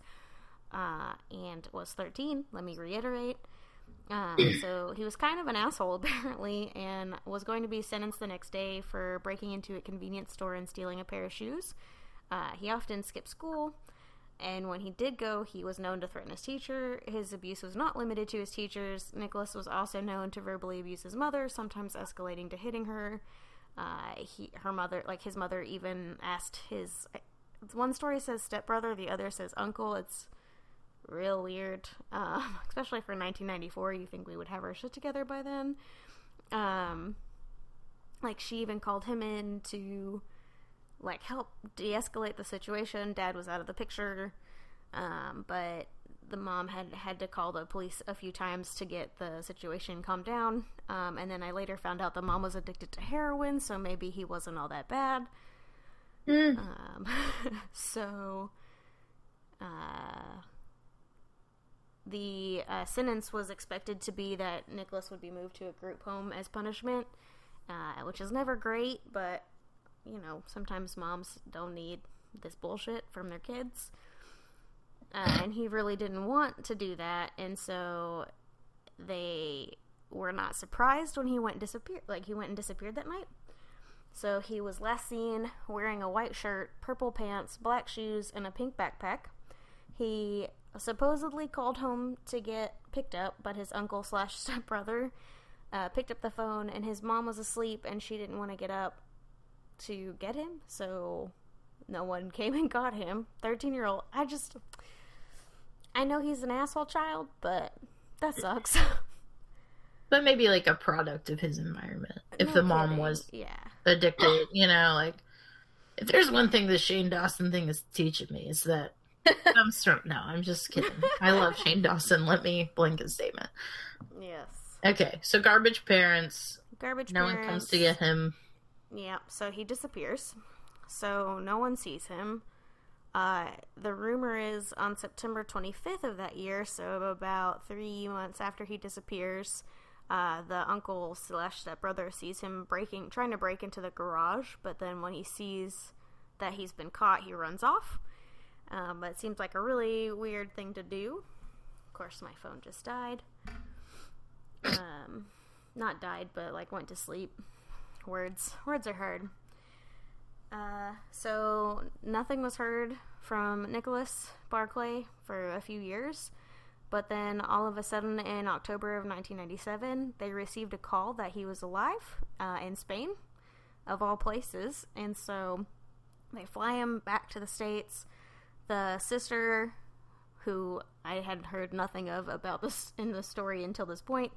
S3: uh, and was 13. Let me reiterate. Um, so he was kind of an asshole apparently, and was going to be sentenced the next day for breaking into a convenience store and stealing a pair of shoes. Uh, he often skipped school, and when he did go, he was known to threaten his teacher. His abuse was not limited to his teachers. Nicholas was also known to verbally abuse his mother, sometimes escalating to hitting her. Uh, he, her mother, like his mother, even asked his. One story says stepbrother, the other says uncle. It's real weird, um, especially for 1994. You think we would have our shit together by then? Um, like she even called him in to like help de-escalate the situation. Dad was out of the picture, um, but the mom had had to call the police a few times to get the situation calmed down. Um, and then I later found out the mom was addicted to heroin, so maybe he wasn't all that bad.
S2: Mm.
S3: Um, so, uh, the uh, sentence was expected to be that Nicholas would be moved to a group home as punishment, uh, which is never great, but you know, sometimes moms don't need this bullshit from their kids. Uh, and he really didn't want to do that, and so they were not surprised when he went disappeared. Like he went and disappeared that night. So he was last seen wearing a white shirt, purple pants, black shoes, and a pink backpack. He supposedly called home to get picked up, but his uncle slash stepbrother uh, picked up the phone, and his mom was asleep, and she didn't want to get up to get him, so no one came and got him. Thirteen year old. I just, I know he's an asshole child, but that sucks.
S1: But maybe like a product of his environment. If
S3: No
S1: the mom
S3: kidding.
S1: was
S3: yeah.
S1: addicted, you know, like if there's one thing the Shane Dawson thing is teaching me is that comes from no, I'm just kidding. I love Shane Dawson. Let me blink a statement.
S3: Yes.
S1: Okay, so garbage parents.
S3: Garbage.
S1: Parents no one comes to get him.
S3: Yeah, so he disappears. So no one sees him. Uh, the rumor is on September 25th of that year, so about three months after he disappears, uh, the uncle slash stepbrother sees him breaking, trying to break into the garage, but then when he sees that he's been caught, he runs off. Um, but it seems like a really weird thing to do. Of course, my phone just died. Um, not died, but like went to sleep words. Words are hard. Uh, so nothing was heard from nicholas barclay for a few years but then all of a sudden in october of 1997 they received a call that he was alive uh, in spain of all places and so they fly him back to the states. The sister who i had heard nothing of about this in the story until this point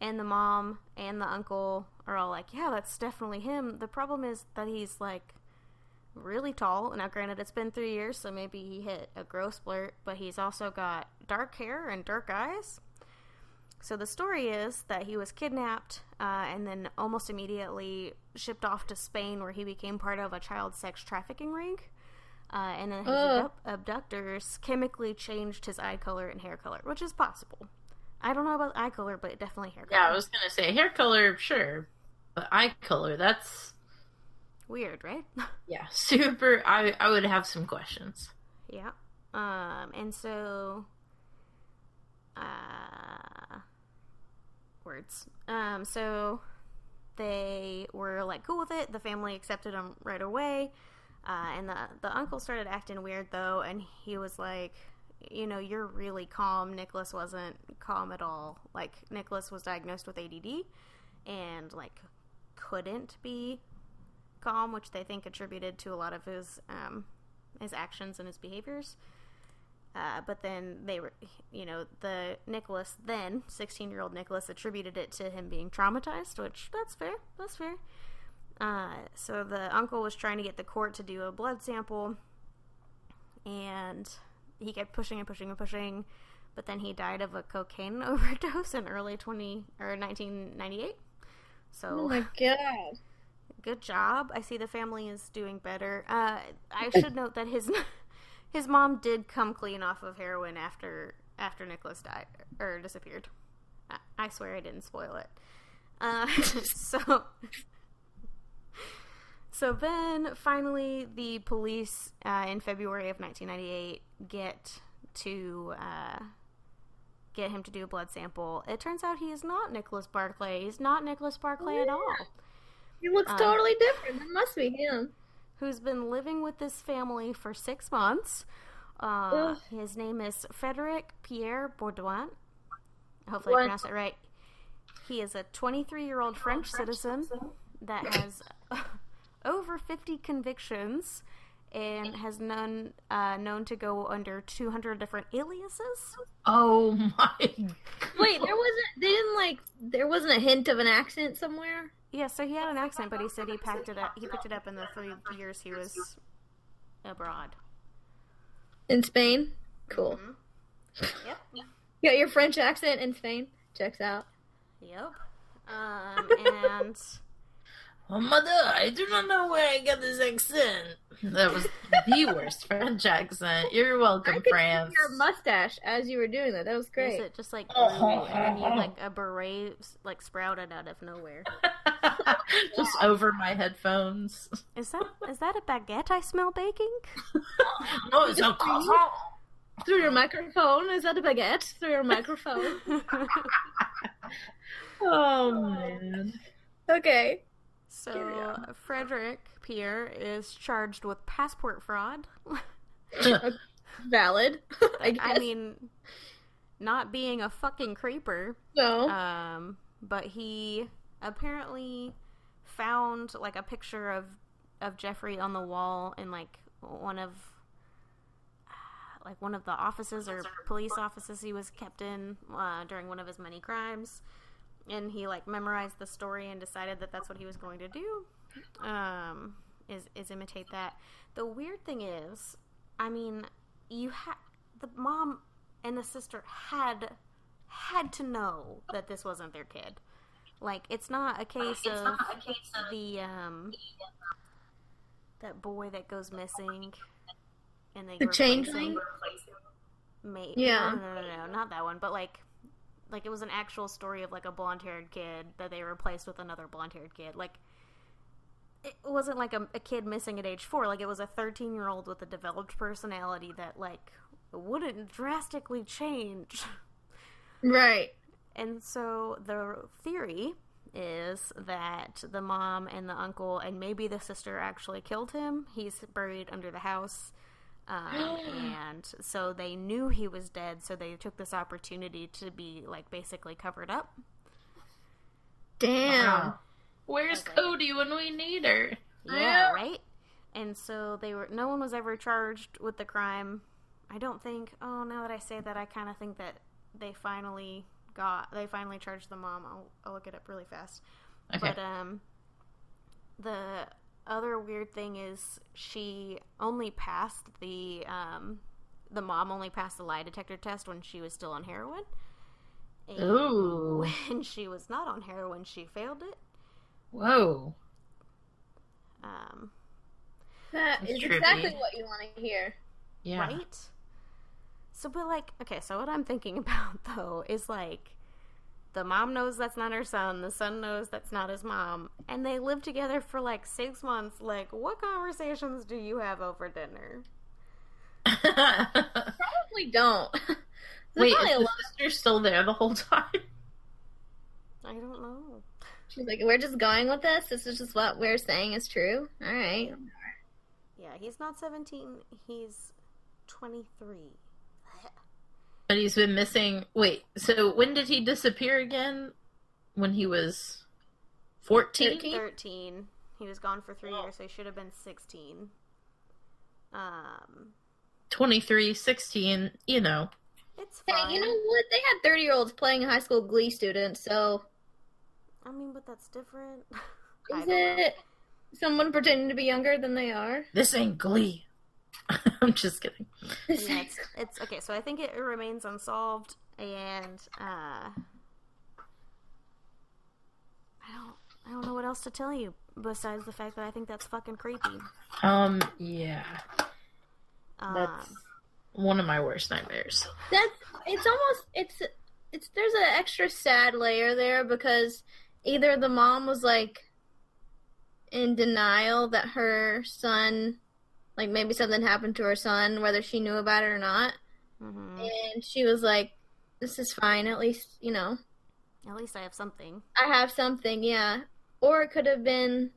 S3: and the mom and the uncle are all like, "Yeah, that's definitely him." The problem is that he's like really tall. Now, granted, it's been three years, so maybe he hit a growth spurt, but he's also got dark hair and dark eyes. So the story is that he was kidnapped uh, and then almost immediately shipped off to Spain, where he became part of a child sex trafficking ring. Uh, and then his abductors chemically changed his eye color and hair color, which is possible. I don't know about eye color, but definitely hair color.
S1: Yeah, I was gonna say hair color, sure, but eye color, that's
S3: Weird, right?
S1: yeah, super. I I would have some questions.
S3: yeah. Um, and so, uh, words. Um, so they were like cool with it. The family accepted him right away. Uh, and the the uncle started acting weird though, and he was like, you know, you're really calm. Nicholas wasn't calm at all. Like Nicholas was diagnosed with ADD, and like couldn't be calm, which they think attributed to a lot of his um, his actions and his behaviors. Uh, but then they were, you know, the Nicholas then sixteen year old Nicholas attributed it to him being traumatized, which that's fair. That's fair. Uh, so the uncle was trying to get the court to do a blood sample, and he kept pushing and pushing and pushing, but then he died of a cocaine overdose in early twenty or nineteen ninety eight. So
S2: Oh my god.
S3: good job. I see the family is doing better. Uh, I should note that his his mom did come clean off of heroin after after Nicholas died or disappeared. I, I swear I didn't spoil it. Uh, so so then finally the police uh, in February of 1998 get to uh, get him to do a blood sample. It turns out he is not Nicholas Barclay. He's not Nicholas Barclay at all
S2: He looks
S3: Um,
S2: totally different. It must be him.
S3: who's been living with this family for six months. Uh, his name is Frederic Pierre Bourdin. Hopefully,
S2: What?
S3: I pronounced it right. He is a 23 year old French citizen that has over 50 convictions and has known uh, known to go under 200 different aliases.
S1: Oh my!
S2: Wait, there wasn't. They didn't like. There wasn't a hint of an accent somewhere.
S3: Yeah, so he had an accent, but he said he packed it up. He picked it up in the three years he was abroad.
S2: In Spain. Cool.
S3: Yep.
S2: You got your French accent in Spain. Checks out.
S3: Yep. Um, and
S1: Oh mother, I do not know where I got this accent. That was the worst French accent. You're
S2: I
S1: welcome,
S2: could see
S1: France.
S2: your mustache as you were doing that. That was
S3: is
S2: great.
S3: it just like
S1: Oh.
S3: blue, and you like a beret like sprouted out of nowhere?
S1: Just over my headphones.
S3: Is that is that a baguette I smell baking?
S1: No, it's a croissant.
S2: Through your microphone? Is that a baguette? Through your microphone?
S1: Oh man.
S2: Okay.
S3: So Frederick Pierre is charged with passport fraud.
S2: Valid. I guess.
S3: I mean, not being a fucking creeper.
S2: no.
S3: Um, but he apparently found like a picture of of Jeffrey on the wall in like one of like one of the offices or police offices he was kept in uh, during one of his many crimes, and he like memorized the story and decided that that's what he was going to do. Um, is is imitate that. The weird thing is, I mean, you had the mom and the sister had had to know that this wasn't their kid. Like it's not a case of the um that boy that goes missing and they
S2: The
S3: replace
S2: changeling?
S3: him.
S2: Yeah.
S3: no, no, no, no, not that one. But like, like it was an actual story of like a blonde-haired kid that they replaced with another blonde-haired kid. Like, it wasn't like a, a kid missing at age four. Like it was a 13-year-old with a developed personality that like wouldn't drastically change.
S2: right.
S3: And so the theory is that the mom and the uncle and maybe the sister actually killed him. He's buried under the house. Um, and so they knew he was dead, so they took this opportunity to be like basically covered up.
S2: Damn.
S1: Wow. Where's
S3: Okay.
S1: Cody when we need her?
S3: Yeah,
S2: Yeah.
S3: right? And so they were no one was ever charged with the crime. I don't think oh now that I say that I kinda think that they finally got they finally charged the mom. I'll, I'll look it up really fast.
S1: Okay.
S3: But um, the other weird thing is she only passed the um, the mom only passed the lie detector test when she was still on heroin. And
S1: Ooh.
S3: when she was not on heroin, she failed it.
S1: Whoa.
S3: Um,
S1: That's trippy.
S2: exactly what you want to hear.
S1: Yeah.
S3: right? So, but like, okay, so what I'm thinking about though is like, the mom knows that's not her son, the son knows that's not his mom, and they live together for like six months. Like, what conversations do you have over dinner?
S2: Probably don't.
S1: Wait,
S2: probably
S1: is
S2: a
S1: the sister still there the whole time?
S3: I don't know.
S2: She's like, we're just going with this. This is just what we're saying is true. All right.
S3: Yeah, he's not 17, he's 23.
S1: But he's been missing. Wait, so when did he disappear again? When he was 14?
S2: 13?
S3: 13. He was gone for three years, so he should have been 16. Um,
S1: 23, 16, you know.
S3: it's
S2: Hey,
S3: fine.
S2: you know what? They had 30 year olds playing high school glee students, so
S3: I mean, but that's different.
S2: Is
S3: don't know.
S2: it someone pretending to be younger than they are?
S1: This ain't Glee. I'm just kidding.
S3: yeah, it's, it's okay. So I think it remains unsolved, and uh, I don't, I don't know what else to tell you besides the fact that I think that's fucking creepy.
S1: Um, yeah.
S3: Um,
S1: That's one of my worst nightmares.
S2: That's it's almost it's it's there's an extra sad layer there because either the mom was like in denial that her son like maybe something happened to her son whether she knew about it or not
S3: mhm.
S2: and she was like this is fine at least you know
S3: At least I have something.
S2: I have something yeah or it could have been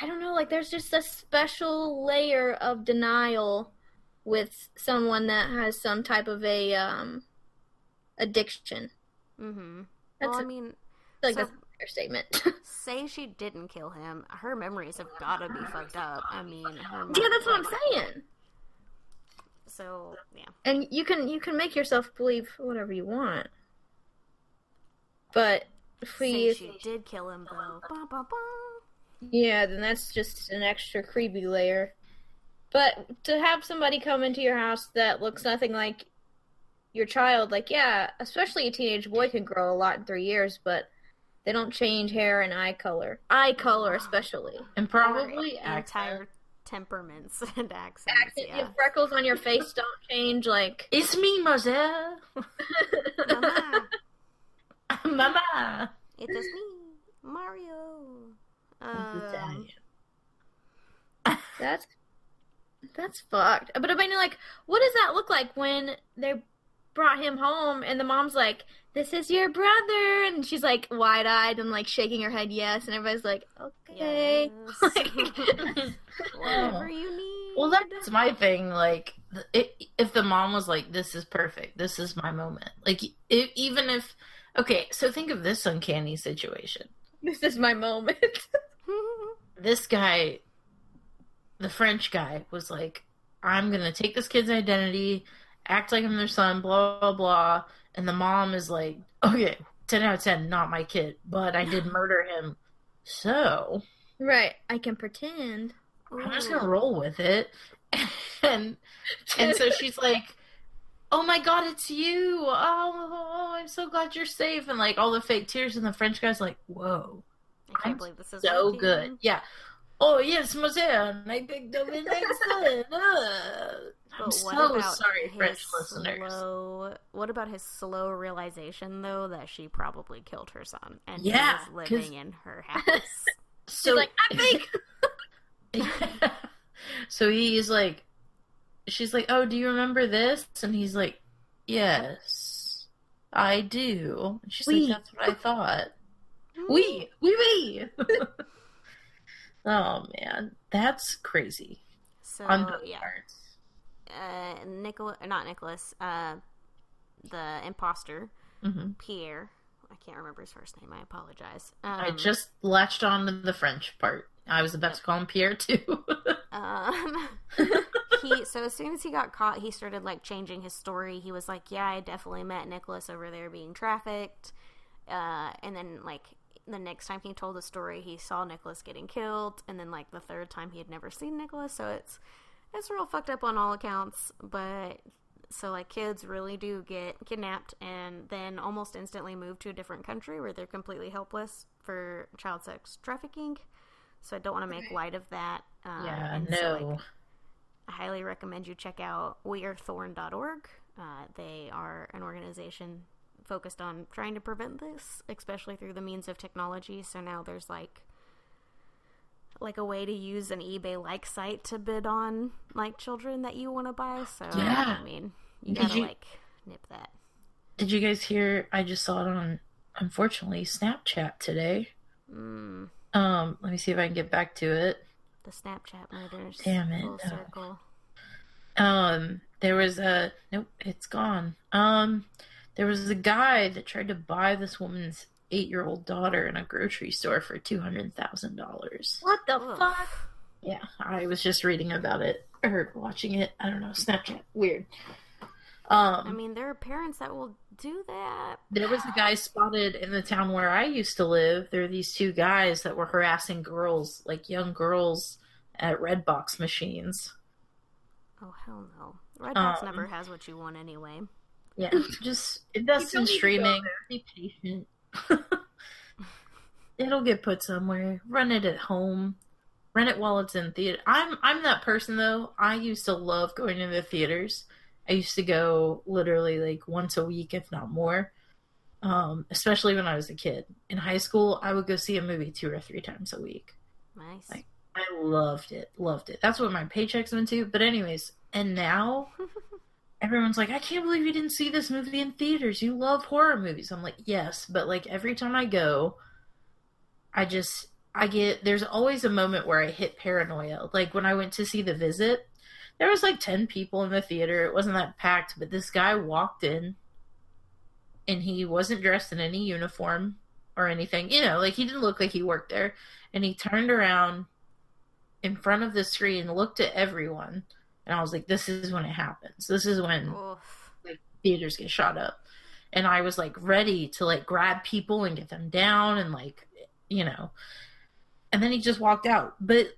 S2: I don't know like there's just a special layer of denial with someone that has some type of a um addiction
S3: Mm-hmm.
S2: That's
S3: well, I
S2: a-
S3: mean,
S2: like
S3: So-
S2: statement.
S3: say she didn't kill him, her memories have gotta be fucked up. I mean, her
S2: yeah, that's what I'm saying.
S3: So yeah,
S2: And you can you can make yourself believe whatever you want, but if
S3: say
S2: we
S3: she did kill him though. Ba, ba, ba.
S2: yeah, then that's just an extra creepy layer. But to have somebody come into your house that looks nothing like your child, like yeah, especially a teenage boy can grow a lot in three years, but they don't change hair and eye color. Eye color, especially.
S1: And probably
S3: Or entire temperaments and accents.
S2: Accent,
S3: yeah.
S2: your freckles on your face don't change. Like
S1: It's me, Moselle.
S3: Mama,
S1: Mama.
S3: it is me, Mario. Um,
S2: That's that's fucked. But I mean, like, what does that look like when they brought him home, and the mom's like, "This is your brother," and she's like wide eyed and like shaking her head yes, and everybody's like, "Okay."
S3: Yes.
S2: Like-
S3: Whatever you need.
S1: Well, that's my thing. Like, it, if the mom was like, "This is perfect. This is my moment," like, it, even if, okay, so think of this uncanny situation.
S2: This is my moment.
S1: This guy, the French guy, was like, "I'm gonna take this kid's identity, act like I'm their son, blah blah blah," and the mom is like, "Okay, ten out of ten, not my kid, but I did murder him, so
S2: right. I can pretend.
S1: I'm just gonna roll with it," and And so she's like, "Oh my god, it's you! Oh, oh, I'm so glad you're safe!" And like all the fake tears, and the French guy's like, "Whoa,
S3: I can't
S1: I'm
S3: believe this is
S1: so good, yeah." Oh yes, monsieur, I picked up an excellent. I'm
S3: But
S1: so
S3: what about
S1: sorry, French listeners.
S3: Slow, what about his slow realization, though, that she probably killed her son and
S1: Yeah,
S3: he
S1: 'cause-
S3: was living in her house?
S1: So
S2: She's like, I think.
S1: so he's like, she's like, "Oh, do you remember this?" And he's like, "Yes, I do." And she's
S2: Oui.
S1: like, "That's what I thought." We, we, we. Oh man, that's crazy.
S3: So
S1: On both
S3: yeah,
S1: parts.
S3: uh, Nicholas, not Nicholas, uh, the imposter
S1: hmm
S3: Pierre. I can't remember his first name. I apologize. Um,
S1: I just latched on to the French part. I was about to call him Pierre too.
S3: Um, he so as soon as he got caught, he started like changing his story. He was like, "Yeah, I definitely met Nicholas over there being trafficked," uh, and then like the next time he told the story, he saw Nicholas getting killed, and then like the third time he had never seen Nicholas. So it's it's real fucked up on all accounts. But so like kids really do get kidnapped and then almost instantly moved to a different country where they're completely helpless for child sex trafficking. So I don't want to make light of that. Um,
S1: yeah,
S3: and so,
S1: no.
S3: like, I highly recommend you check out wearethorn.org. Uh, they are an organization focused on trying to prevent this, especially through the means of technology. So now there's like like a way to use an eBay like site to bid on like children that you want to buy. So
S1: Yeah.
S3: I mean, you gotta
S1: you-
S3: like nip that.
S1: Did you guys hear? I just saw it on, unfortunately, Snapchat today.
S3: Mm,
S1: Um, let me see if I can get back to it.
S3: the Snapchat murders.
S1: Damn it,
S3: Full
S1: no.
S3: circle.
S1: Um, there was a nope, it's gone. Um, there was a guy that tried to buy this woman's eight-year-old daughter in a grocery store for two hundred thousand dollars.
S2: What the
S3: Ugh.
S2: fuck?
S1: Yeah, I was just reading about it or watching it. I don't know, Snapchat, weird. Um,
S3: I mean, there are parents that will do that.
S1: There was a guy spotted in the town where I used to live. There were these two guys that were harassing girls, like young girls, at Redbox machines.
S3: Oh hell no! Redbox
S1: Um,
S3: never has what you want anyway.
S1: Yeah, just invest in
S2: don't need to go
S1: streaming. Be patient. It'll get put somewhere. Run it at home. Run it while it's in theater. I'm I'm that person though. I used to love going to the theaters. I used to go literally like once a week, if not more. Um, especially when I was a kid. In high school, I would go see a movie two or three times a week.
S3: Nice.
S1: Like- I loved it. Loved it. That's what my paychecks went to. But anyways, and now everyone's like, I can't believe you didn't see this movie in theaters. You love horror movies. I'm like, yes, but like every time I go, I just I get there's always a moment where I hit paranoia. Like when I went to see The Visit, there was like 10 people in the theater. It wasn't that packed, but this guy walked in and he wasn't dressed in any uniform or anything. You know, like he didn't look like he worked there. And he turned around in front of the screen, looked at everyone, and I was like, this is when it happens. This is when
S3: Oof.
S1: theaters get shot up. And I was like ready to like grab people and get them down and like, you know. And then he just walked out. But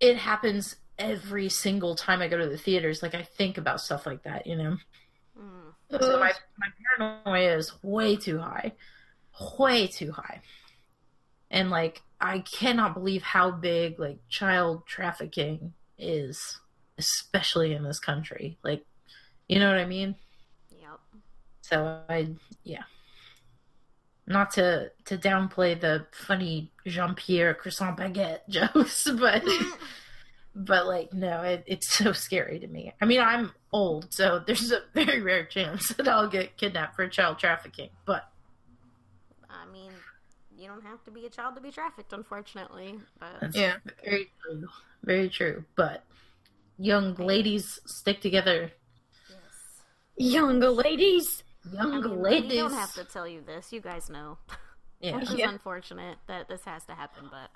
S1: it happens every single time I go to the theaters. Like I think about stuff like that, you know.
S3: Mm.
S1: So my my paranoia is way too high, way too high, and like I cannot believe how big like child trafficking is, especially in this country. Like, you know what I mean?
S3: Yep.
S1: So I yeah. Not to to downplay the funny Jean Pierre croissant baguette jokes, but but like, no, it, it's so scary to me. I mean, I'm old, so there's a very rare chance that I'll get kidnapped for child trafficking. But
S3: I mean, you don't have to be a child to be trafficked, unfortunately. But
S2: Yeah.
S1: very true, very true. But young ladies stick together.
S3: yes.
S2: Young ladies.
S1: Young
S3: I mean,
S1: ladies.
S3: we don't have to tell you this. You guys know.
S1: Yeah.
S3: Which is
S2: Yeah.
S3: unfortunate that this has to happen, but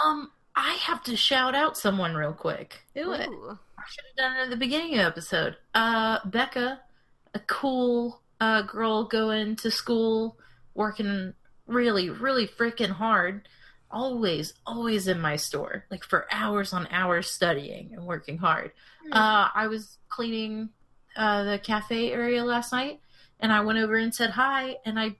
S1: Um, I have to shout out someone real quick.
S2: Do it.
S3: Ooh.
S1: I should have done it at the beginning of the episode. Uh, Becca, a cool uh, girl going to school, working really, really freaking hard. Always, always in my store, like for hours on hours studying and working hard. Uh, I was cleaning uh, the cafe area last night, and I went over and said hi, and I,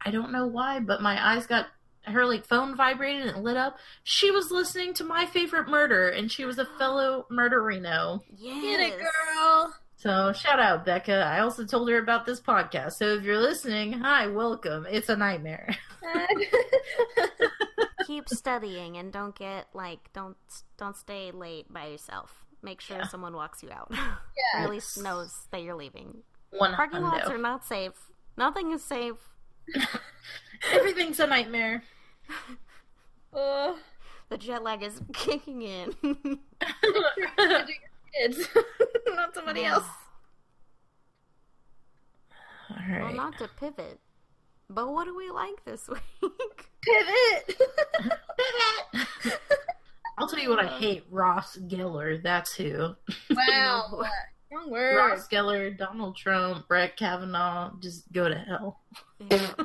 S1: I don't know why, but my eyes got her like phone vibrated and it lit up. She was listening to my favorite murder, and she was a fellow murderino.
S3: Yes.
S2: Get it, girl.
S1: So shout out Becca. I also told her about this podcast. So if you're listening, hi, welcome. It's a nightmare.
S3: Keep studying and don't get like don't don't stay late by yourself. Make sure
S1: Yeah.
S3: someone walks you out.
S2: Yeah.
S3: at least knows that you're leaving.
S1: One
S3: Parking lots are not safe. Nothing is safe.
S1: Everything's a nightmare.
S2: Uh,
S3: The jet lag is kicking in.
S2: kids, not somebody else.
S1: All
S3: Well, not to pivot, but what do we like this week?
S2: Pivot. Pivot.
S1: I'll tell you what I hate. Ross Geller. That's who.
S2: wow. Wrong word.
S1: Ross Geller, Donald Trump, Brett Kavanaugh. Just go to hell.
S3: Yeah.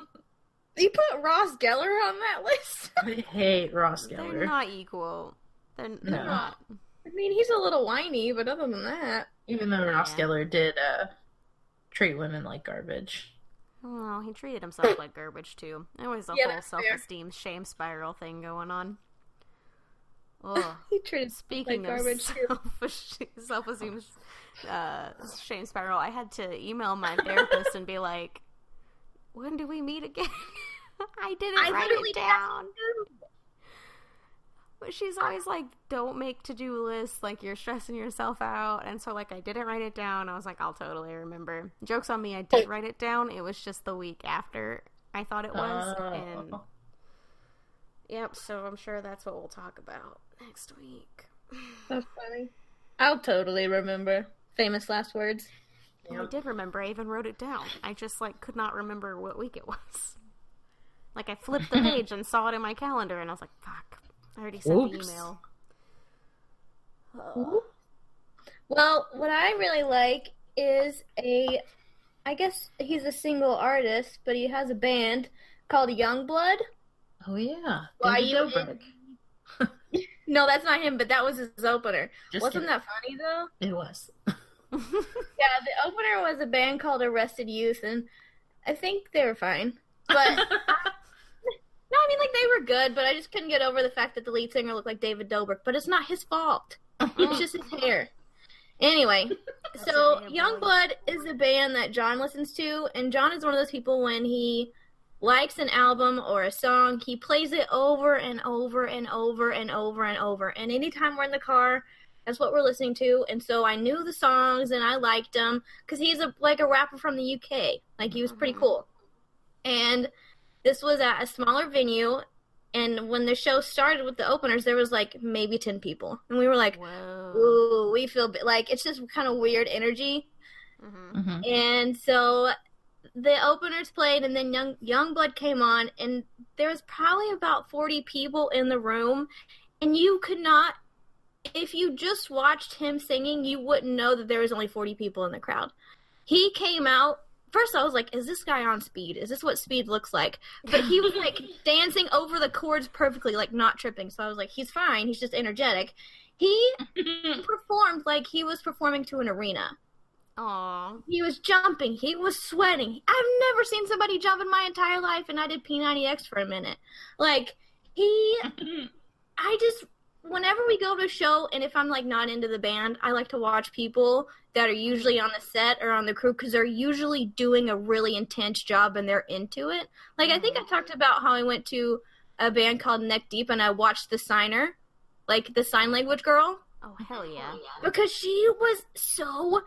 S2: You put Ross Geller on that list?
S1: I hate Ross Geller.
S3: They're not equal. They're, they're
S1: No.
S3: not.
S2: I mean, he's a little whiny, but other than that,
S1: Even though Ross Geller did uh, treat women like garbage.
S3: Well, he treated himself like garbage too. It was a
S2: Yeah,
S3: whole self-esteem shame spiral thing going on. Oh,
S2: he treated
S3: speaking
S2: Like
S3: of
S2: garbage, too.
S3: self self-esteem uh, shame spiral, I had to email my therapist and be like, "When do we meet again?" I didn't
S2: I
S3: write it down. But she's always like, "Don't make to-do lists. Like you're stressing yourself out." And so, like, I didn't write it down. I was like, "I'll totally remember." Jokes on me. I did write it down. It was just the week after I thought it was, oh. and
S1: Oh.
S3: yep. So I'm sure that's what we'll talk about next week.
S2: That's funny. I'll totally remember. Famous last words.
S3: And I did remember. I even wrote it down. I just like could not remember what week it was. Like I flipped the page and saw it in my calendar, and I was like, "Fuck! I already sent the
S1: Oops.
S3: email."
S2: Well, what I really like is a, I guess he's a single artist, but he has a band called Yungblud.
S1: Oh yeah.
S2: Why
S1: David
S2: you No, that's not him, but that was his opener.
S1: Just
S2: Wasn't
S1: kidding.
S2: that funny though?
S1: It was.
S2: Yeah, the opener was a band called Arrested Youth, and I think they were fine. But no, I mean like they were good, but I just couldn't get over the fact that the lead singer looked like David Dobrik. But it's not his fault. It's just his hair. Anyway, so. Yungblud is a band that John listens to, and John is one of those people when he likes an album or a song, he plays it over and over and over and over and over. And anytime we're in the car, that's what we're listening to. And so I knew the songs and I liked them because he's a like a rapper from the UK. Like he was pretty
S3: Mhm.
S2: cool. And this was at a smaller venue. And when the show started with the openers, there was like maybe ten people, and we were like,
S3: Whoa.
S2: "Ooh, we feel like it's just kind of weird energy."
S3: hmm
S1: Mhm.
S2: And so the openers played, and then Young Yungblud came on, and there was probably about forty people in the room, and you could not, if you just watched him singing, you wouldn't know that there was only forty people in the crowd. He came out. First, I was like, "Is this guy on speed? Is this what speed looks like?" But he was like dancing over the chords perfectly, like not tripping. So I was like, "He's fine. He's just energetic." He performed like he was performing to an arena.
S3: Aw.
S2: He was jumping. He was sweating. I've never seen somebody jump in my entire life, and I did P90X for a minute. Like, he, I just, whenever we go to a show, and if I'm like not into the band, I like to watch people that are usually on the set or on the crew because they're usually doing a really intense job and they're into it. Like, I think I mm-hmm. talked about how I went to a band called Neck Deep and I watched The Signer, like the sign language girl
S3: Oh hell yeah!
S2: because she was so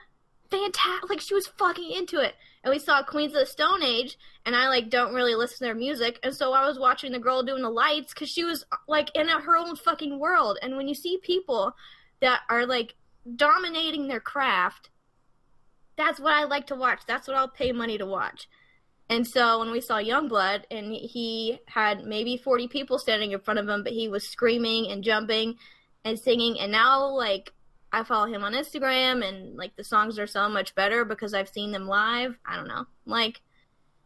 S2: fantastic. Like she was fucking into it. And we saw Queens of the Stone Age, and I like don't really listen to their music, and so I was watching the girl doing the lights because she was like in her own fucking world. And when you see people that are like dominating their craft, that's what I like to watch. That's what I'll pay money to watch. And so when we saw Yungblud, and he had maybe 40 people standing in front of him, but he was screaming and jumping and singing. And now, like, I follow him on Instagram, and like the songs are so much better because I've seen them live. I don't know. Like,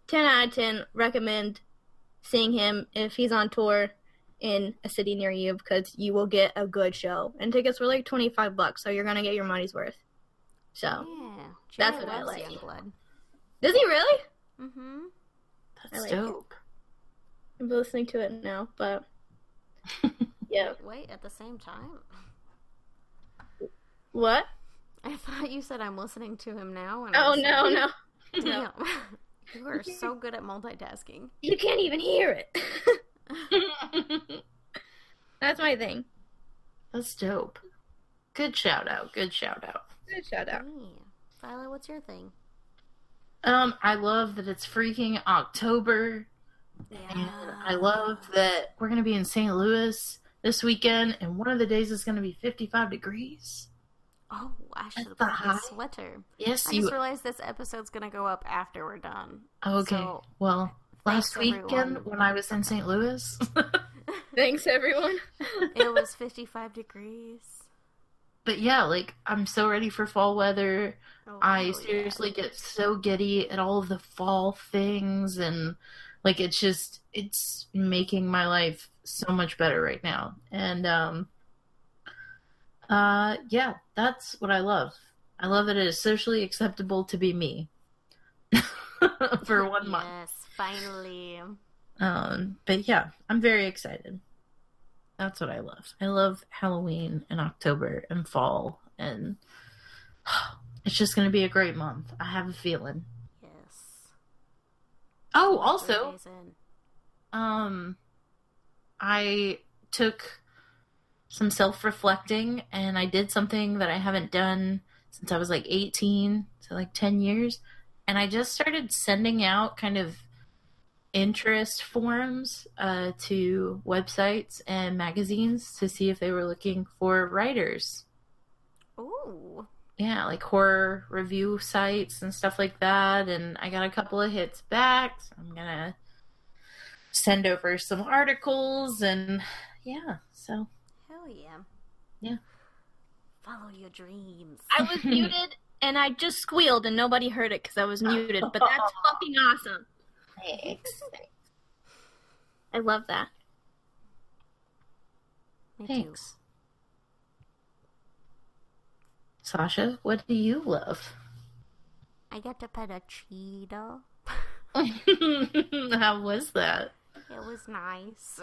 S2: 10 out of 10, recommend seeing him if he's on tour in a city near you because you will get a good show. And tickets were like 25 bucks, so you're going to get your money's worth. So,
S3: Yeah,
S2: That's what I
S3: loves
S2: like.
S3: Yungblud.
S2: does he really?
S3: Mm-hmm.
S1: That's
S2: like it.
S1: dope.
S2: I'm listening to it now, but yeah.
S3: Wait, at the same time,
S2: What?
S3: I thought you said I'm listening to him now. And I
S2: Oh
S3: was
S2: no,
S3: like,
S2: no, no!
S3: Damn. you are so good at multitasking.
S2: You can't even hear it. That's my thing.
S1: That's dope. Good shout out. Good shout out.
S2: Good shout out.
S3: Yeah. Violet, what's your thing?
S1: Um, I love that it's freaking October, and I love that we're gonna be in St. Louis this weekend, and one of the days is gonna be 55 degrees.
S3: Oh, I should have
S1: the
S3: brought my
S1: high.
S3: sweater.
S1: Yes,
S3: I
S1: you.
S3: just realized this episode's gonna go up after we're done.
S1: okay.
S3: so,
S1: well, last weekend
S3: everyone.
S1: when I was in St. Louis,
S2: Thanks, everyone.
S3: It was 55 degrees.
S1: but yeah, like I'm so ready for fall weather.
S3: Oh,
S1: I
S3: hell
S1: seriously get so giddy at all of the fall things and like it's just it's making my life so much better right now. And um uh yeah, that's what I love. I love that it is socially acceptable to be me. for one month.
S3: Yes, finally.
S1: Um but yeah, I'm very excited. That's what I love. I love Halloween and October and fall and it's just going to be a great month. I have a feeling.
S3: Yes.
S1: Oh, also, um I took some self-reflecting and I did something that I haven't done since I was like 18, so like 10 years, and I just started sending out kind of interest forms uh, to websites and magazines to see if they were looking for writers.
S3: Ooh.
S1: Yeah, like horror review sites and stuff like that. And I got a couple of hits back. So I'm gonna send over some articles and yeah. So
S3: Hell yeah.
S1: Yeah.
S3: Follow your dreams.
S2: I was muted and I just squealed and nobody heard it because I was muted, but that's fucking awesome.
S1: thanks.
S2: I love that.
S3: Me too.
S1: Thanks. Sasha, what do you love?
S3: I got to pet a cheetah.
S1: How was that?
S3: It was nice.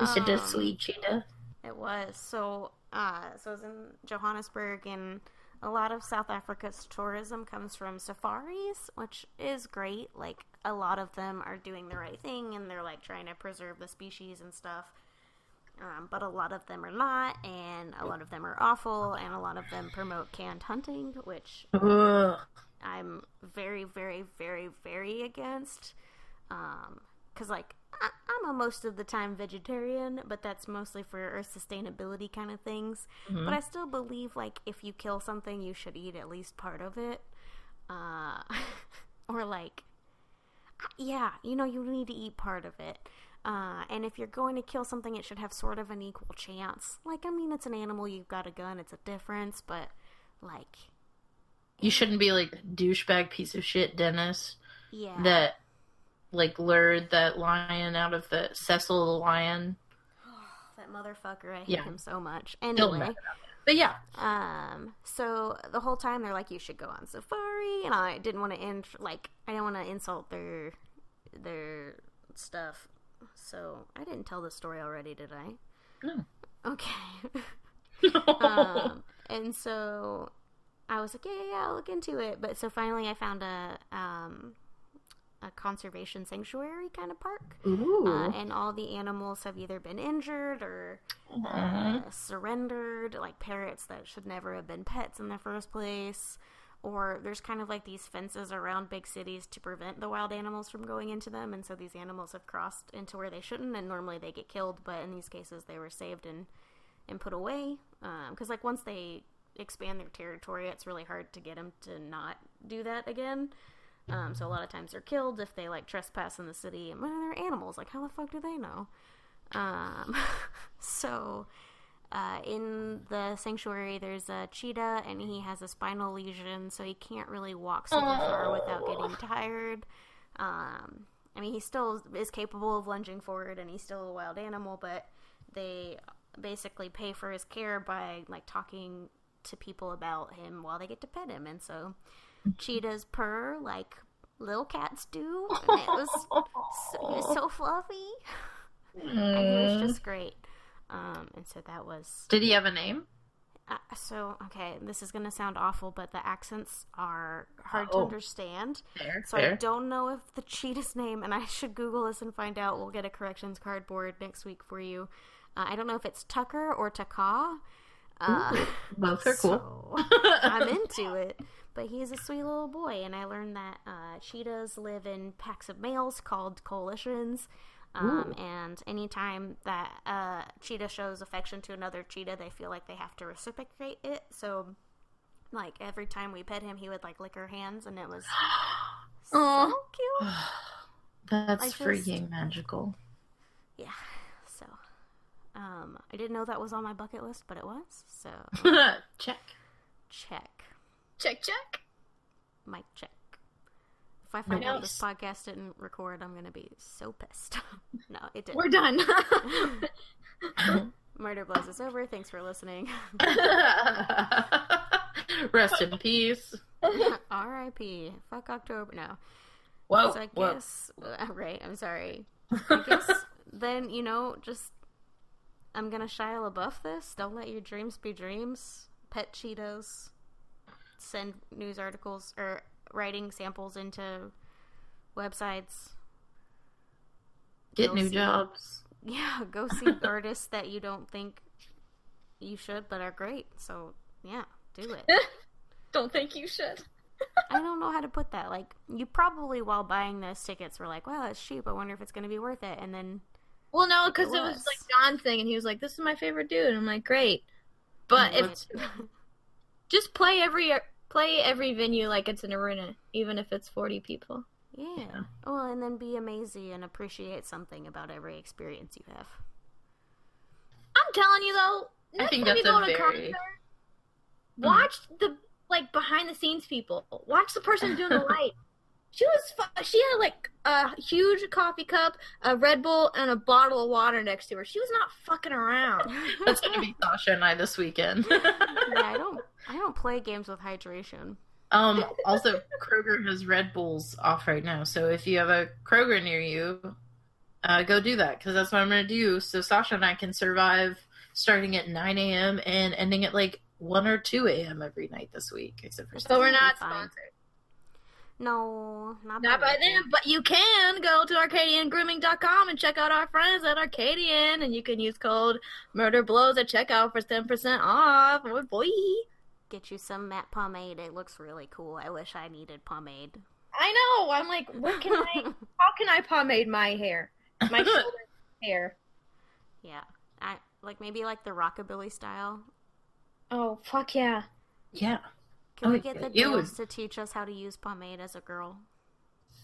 S1: Was it a
S3: Um,
S1: sweet cheetah?
S3: It was. So, uh, so I was in Johannesburg, and a lot of South Africa's tourism comes from safaris, which is great. Like, a lot of them are doing the right thing, and they're like trying to preserve the species and stuff. Um, but a lot of them are not, and a lot of them are awful, and a lot of them promote canned hunting, which
S1: Ugh.
S3: I'm very, very, very, very against. Um, cause like I- I'm a most of the time vegetarian, but that's mostly for Earth sustainability kind of things.
S1: Mhm.
S3: But I still believe like if you kill something, you should eat at least part of it. Uh, or like, yeah, you know, you need to eat part of it. Uh, and if you're going to kill something, it should have sort of an equal chance. Like, I mean, it's an animal, you've got a gun, it's a difference, but like,
S1: You shouldn't be like douchebag piece of shit, Dennis.
S3: yeah.
S1: that like lured that lion out of the Cecil the lion.
S3: That motherfucker, I hate
S1: Yeah.
S3: him so much. Anyway,
S1: But yeah,
S3: um, so the whole time they're like, you should go on safari, and I didn't want to in- like, I didn't want to insult their their stuff, so I didn't tell the story already, did I?
S1: No.
S3: Okay. um, and so I was like, yeah, yeah, yeah, I'll look into it. But so finally, I found a um, a conservation sanctuary kind of park. Uh, and all the animals have either been injured or
S1: Aw.
S3: uh, surrendered, like parrots that should never have been pets in the first place. Or there's kind of like these fences around big cities to prevent the wild animals from going into them, and so these animals have crossed into where they shouldn't, and normally they get killed, but in these cases they were saved and and put away. Because like once they expand their territory, it's really hard to get them to not do that again. Um, so a lot of times they're killed if they like trespass in the city. And well, they're animals. Like how the fuck do they know? Um, so uh, in the sanctuary, there's a cheetah, and he has a spinal lesion, so he can't really walk super far without getting tired. Um, I mean, he still is capable of lunging forward, and he's still a wild animal, but they basically pay for his care by like talking to people about him while they get to pet him, and so cheetahs purr like little cats do, and it was so, he was so fluffy, and he was
S1: Mm.
S3: just great. Um, and so that was
S1: Did he have a name?
S3: uh, so okay. This is gonna sound awful, but the accents are hard to
S1: Oh.
S3: understand.
S1: Fair.
S3: So I don't know if the cheetah's name, and I should Google this and find out. We'll get a corrections cardboard next week for you. Uh, I don't know if it's Tucker or Taka. Uh,
S1: Both are cool.
S3: I'm into it. But he's a sweet little boy, and I learned that uh, cheetahs live in packs of males called coalitions. Um, and anytime that uh, cheetah shows affection to another cheetah, they feel like they have to reciprocate it. So, like every time we pet him, he would like lick our hands, and it was so cute.
S1: That's
S3: just-
S1: freaking magical.
S3: Yeah. So, um, I didn't know that was on my bucket list, but it was. So,
S1: Check.
S3: check.
S2: Check, check.
S3: Mic check. If I find out this podcast didn't record, I'm gonna be so pissed. no, it didn't.
S2: We're done.
S3: Murder Blows is over. Thanks for listening.
S1: Rest in peace.
S3: R.I.P. Fuck October. No.
S1: Whoa.
S3: so I
S1: whoa.
S3: guess. uh, Right. I'm sorry. I guess then you know just. I'm gonna Shia LaBeouf this. Don't let your dreams be dreams. Pet Cheetos. Send news articles or writing samples into websites.
S1: Get
S3: Go
S1: new
S3: see-
S1: jobs.
S3: Yeah, go see artists that you don't think you should, but are great. So yeah, do it.
S2: Don't think you should.
S3: I don't know how to put that. Like, you probably while buying those tickets were like, "Wow, it's cheap. I wonder if it's going to be worth it." And then,
S2: Well, no, because
S3: It
S2: it was like John's thing, and he was like, "This is my favorite dude." And I'm like, "Great," but if just play every play every venue like it's an arena, even if it's 40 people.
S3: yeah. Well, and then be amazing and appreciate something about every experience you have.
S2: I'm telling you though,
S1: I
S2: next
S1: think
S2: time
S1: that's
S2: you go
S1: a
S2: to
S1: very-
S2: concert, mm. watch the like behind the scenes people. Watch the person doing the light. She was fu- she had like a huge coffee cup, a Red Bull, and a bottle of water next to her. She was not fucking around.
S1: That's gonna be Sasha and I this weekend.
S3: yeah, I don't. I don't play games with hydration.
S1: um. Also, Kroger has Red Bulls off right now, so if you have a Kroger near you, uh, go do that because that's what I'm gonna do. So Sasha and I can survive starting at 9 a.m. and ending at like 1 or 2 a.m. every night this week, except for
S2: So we're not
S3: Fine.
S2: sponsored.
S3: No, not,
S2: Not by
S3: me.
S2: them, but you can go to ArcadianGrooming.com and check out our friends at Arcadian, and you can use code MurderBlows at checkout for 10% off. Oh boy.
S3: Get you some matte pomade. It looks really cool. I wish I needed pomade.
S2: I know. I'm like, what can I? How can I pomade my hair? My shoulder hair.
S3: yeah, I like maybe like the rockabilly style.
S2: Oh fuck yeah!
S1: yeah.
S3: Can
S1: Oh,
S3: we get the
S1: you would-
S3: Dales to teach us how to use pomade as a girl?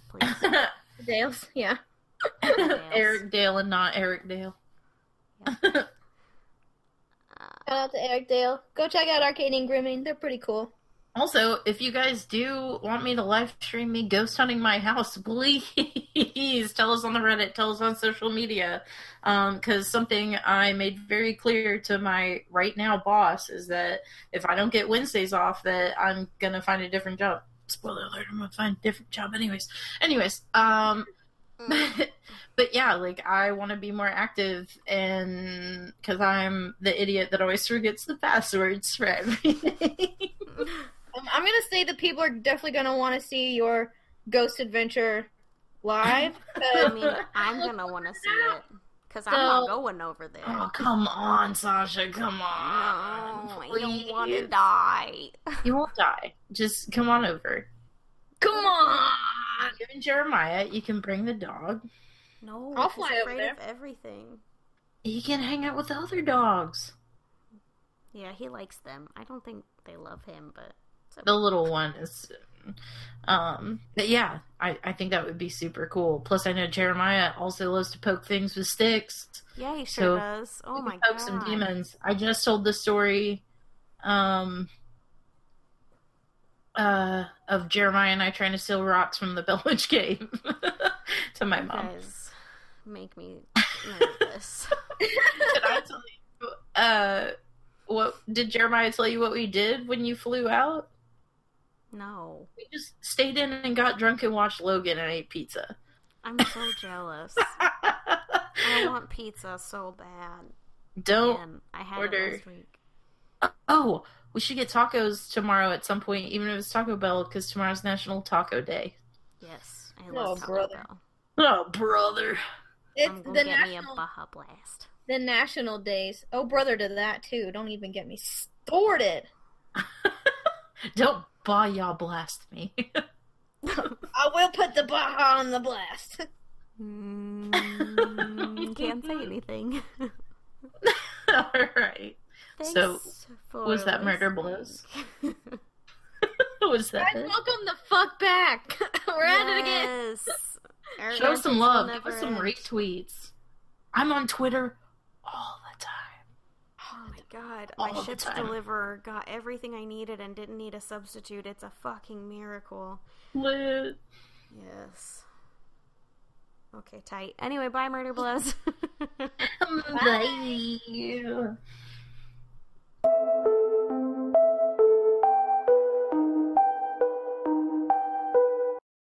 S3: Please.
S2: Dales, yeah.
S1: Eric Dale and not Eric Dale.
S3: Uh,
S2: Shout out to Eric Dale. Go check out Arcadian Grooming. They're pretty cool.
S1: Also, if you guys do want me to live stream me ghost hunting my house, please tell us on the Reddit, tell us on social media. Because something I made very clear to my right now boss is that if I don't get Wednesdays off, that I'm gonna find a different job. Spoiler alert: I'm gonna find a different job, anyways. Anyways, um, but yeah, like I want to be more active, and because I'm the idiot that always forgets the passwords for everything.
S2: Um, I'm gonna say that people are definitely gonna want to see your ghost adventure live.
S3: I
S2: 'cause
S3: mean, I'm gonna want to see it because I'm not going over there.
S1: Oh, come on, Sasha, come on.
S3: No, I don't want to die.
S1: You won't die. Just come on over.
S2: Come on.
S1: And Jeremiah, you can bring the dog.
S3: No,
S2: I'll
S3: he's
S2: fly
S3: afraid
S2: there.
S3: of everything.
S1: He can hang out with the other dogs.
S3: Yeah, he likes them. I don't think they love him, but okay.
S1: The little one is. Um, but yeah, I, I think that would be super cool. Plus, I know Jeremiah also loves to poke things with sticks.
S3: yeah, he
S1: so
S3: sure does. Oh my
S1: can
S3: god,
S1: poke some demons. I just told the story um, uh, of Jeremiah and I trying to steal rocks from the Bell Witch Cave to my
S3: You
S1: mom.
S3: guys make me nervous.
S1: Did I tell you? Uh, what did Jeremiah tell you? What we did when you flew out?
S3: no,
S1: We just stayed in and got drunk and watched Logan and ate pizza.
S3: I'm so jealous. I want pizza so bad.
S1: Don't.
S3: Man, I had
S1: order.
S3: it last week.
S1: Oh, we should get tacos tomorrow at some point, even if it's Taco Bell, because tomorrow's National Taco Day.
S3: Yes, I
S2: Oh,
S3: love Taco
S2: brother.
S3: Bell.
S1: Oh, brother.
S2: It's
S3: I'm
S2: the
S3: gonna get me a
S2: national,
S3: Baja Blast.
S2: the national days. Oh, brother, to that too. Don't even get me started.
S1: Don't bah y'all blast me.
S2: I will put the Baja on the blast.
S3: Mm, can't say anything.
S1: All right. So,
S3: Thanks for
S1: was that murder blows?
S3: listening.
S1: Was that
S2: Guys, welcome the fuck back. We're at it again.
S3: Yes. Our
S1: Show some love. Give us some retweets. I'm on Twitter all the time.
S3: Oh my god,
S1: all
S3: my
S1: the Shipt
S3: deliverer got everything I needed and didn't need a substitute. It's a fucking miracle.
S1: Lit.
S3: Yes. Okay, tight. Anyway, bye, Murder Blows.
S1: Bye.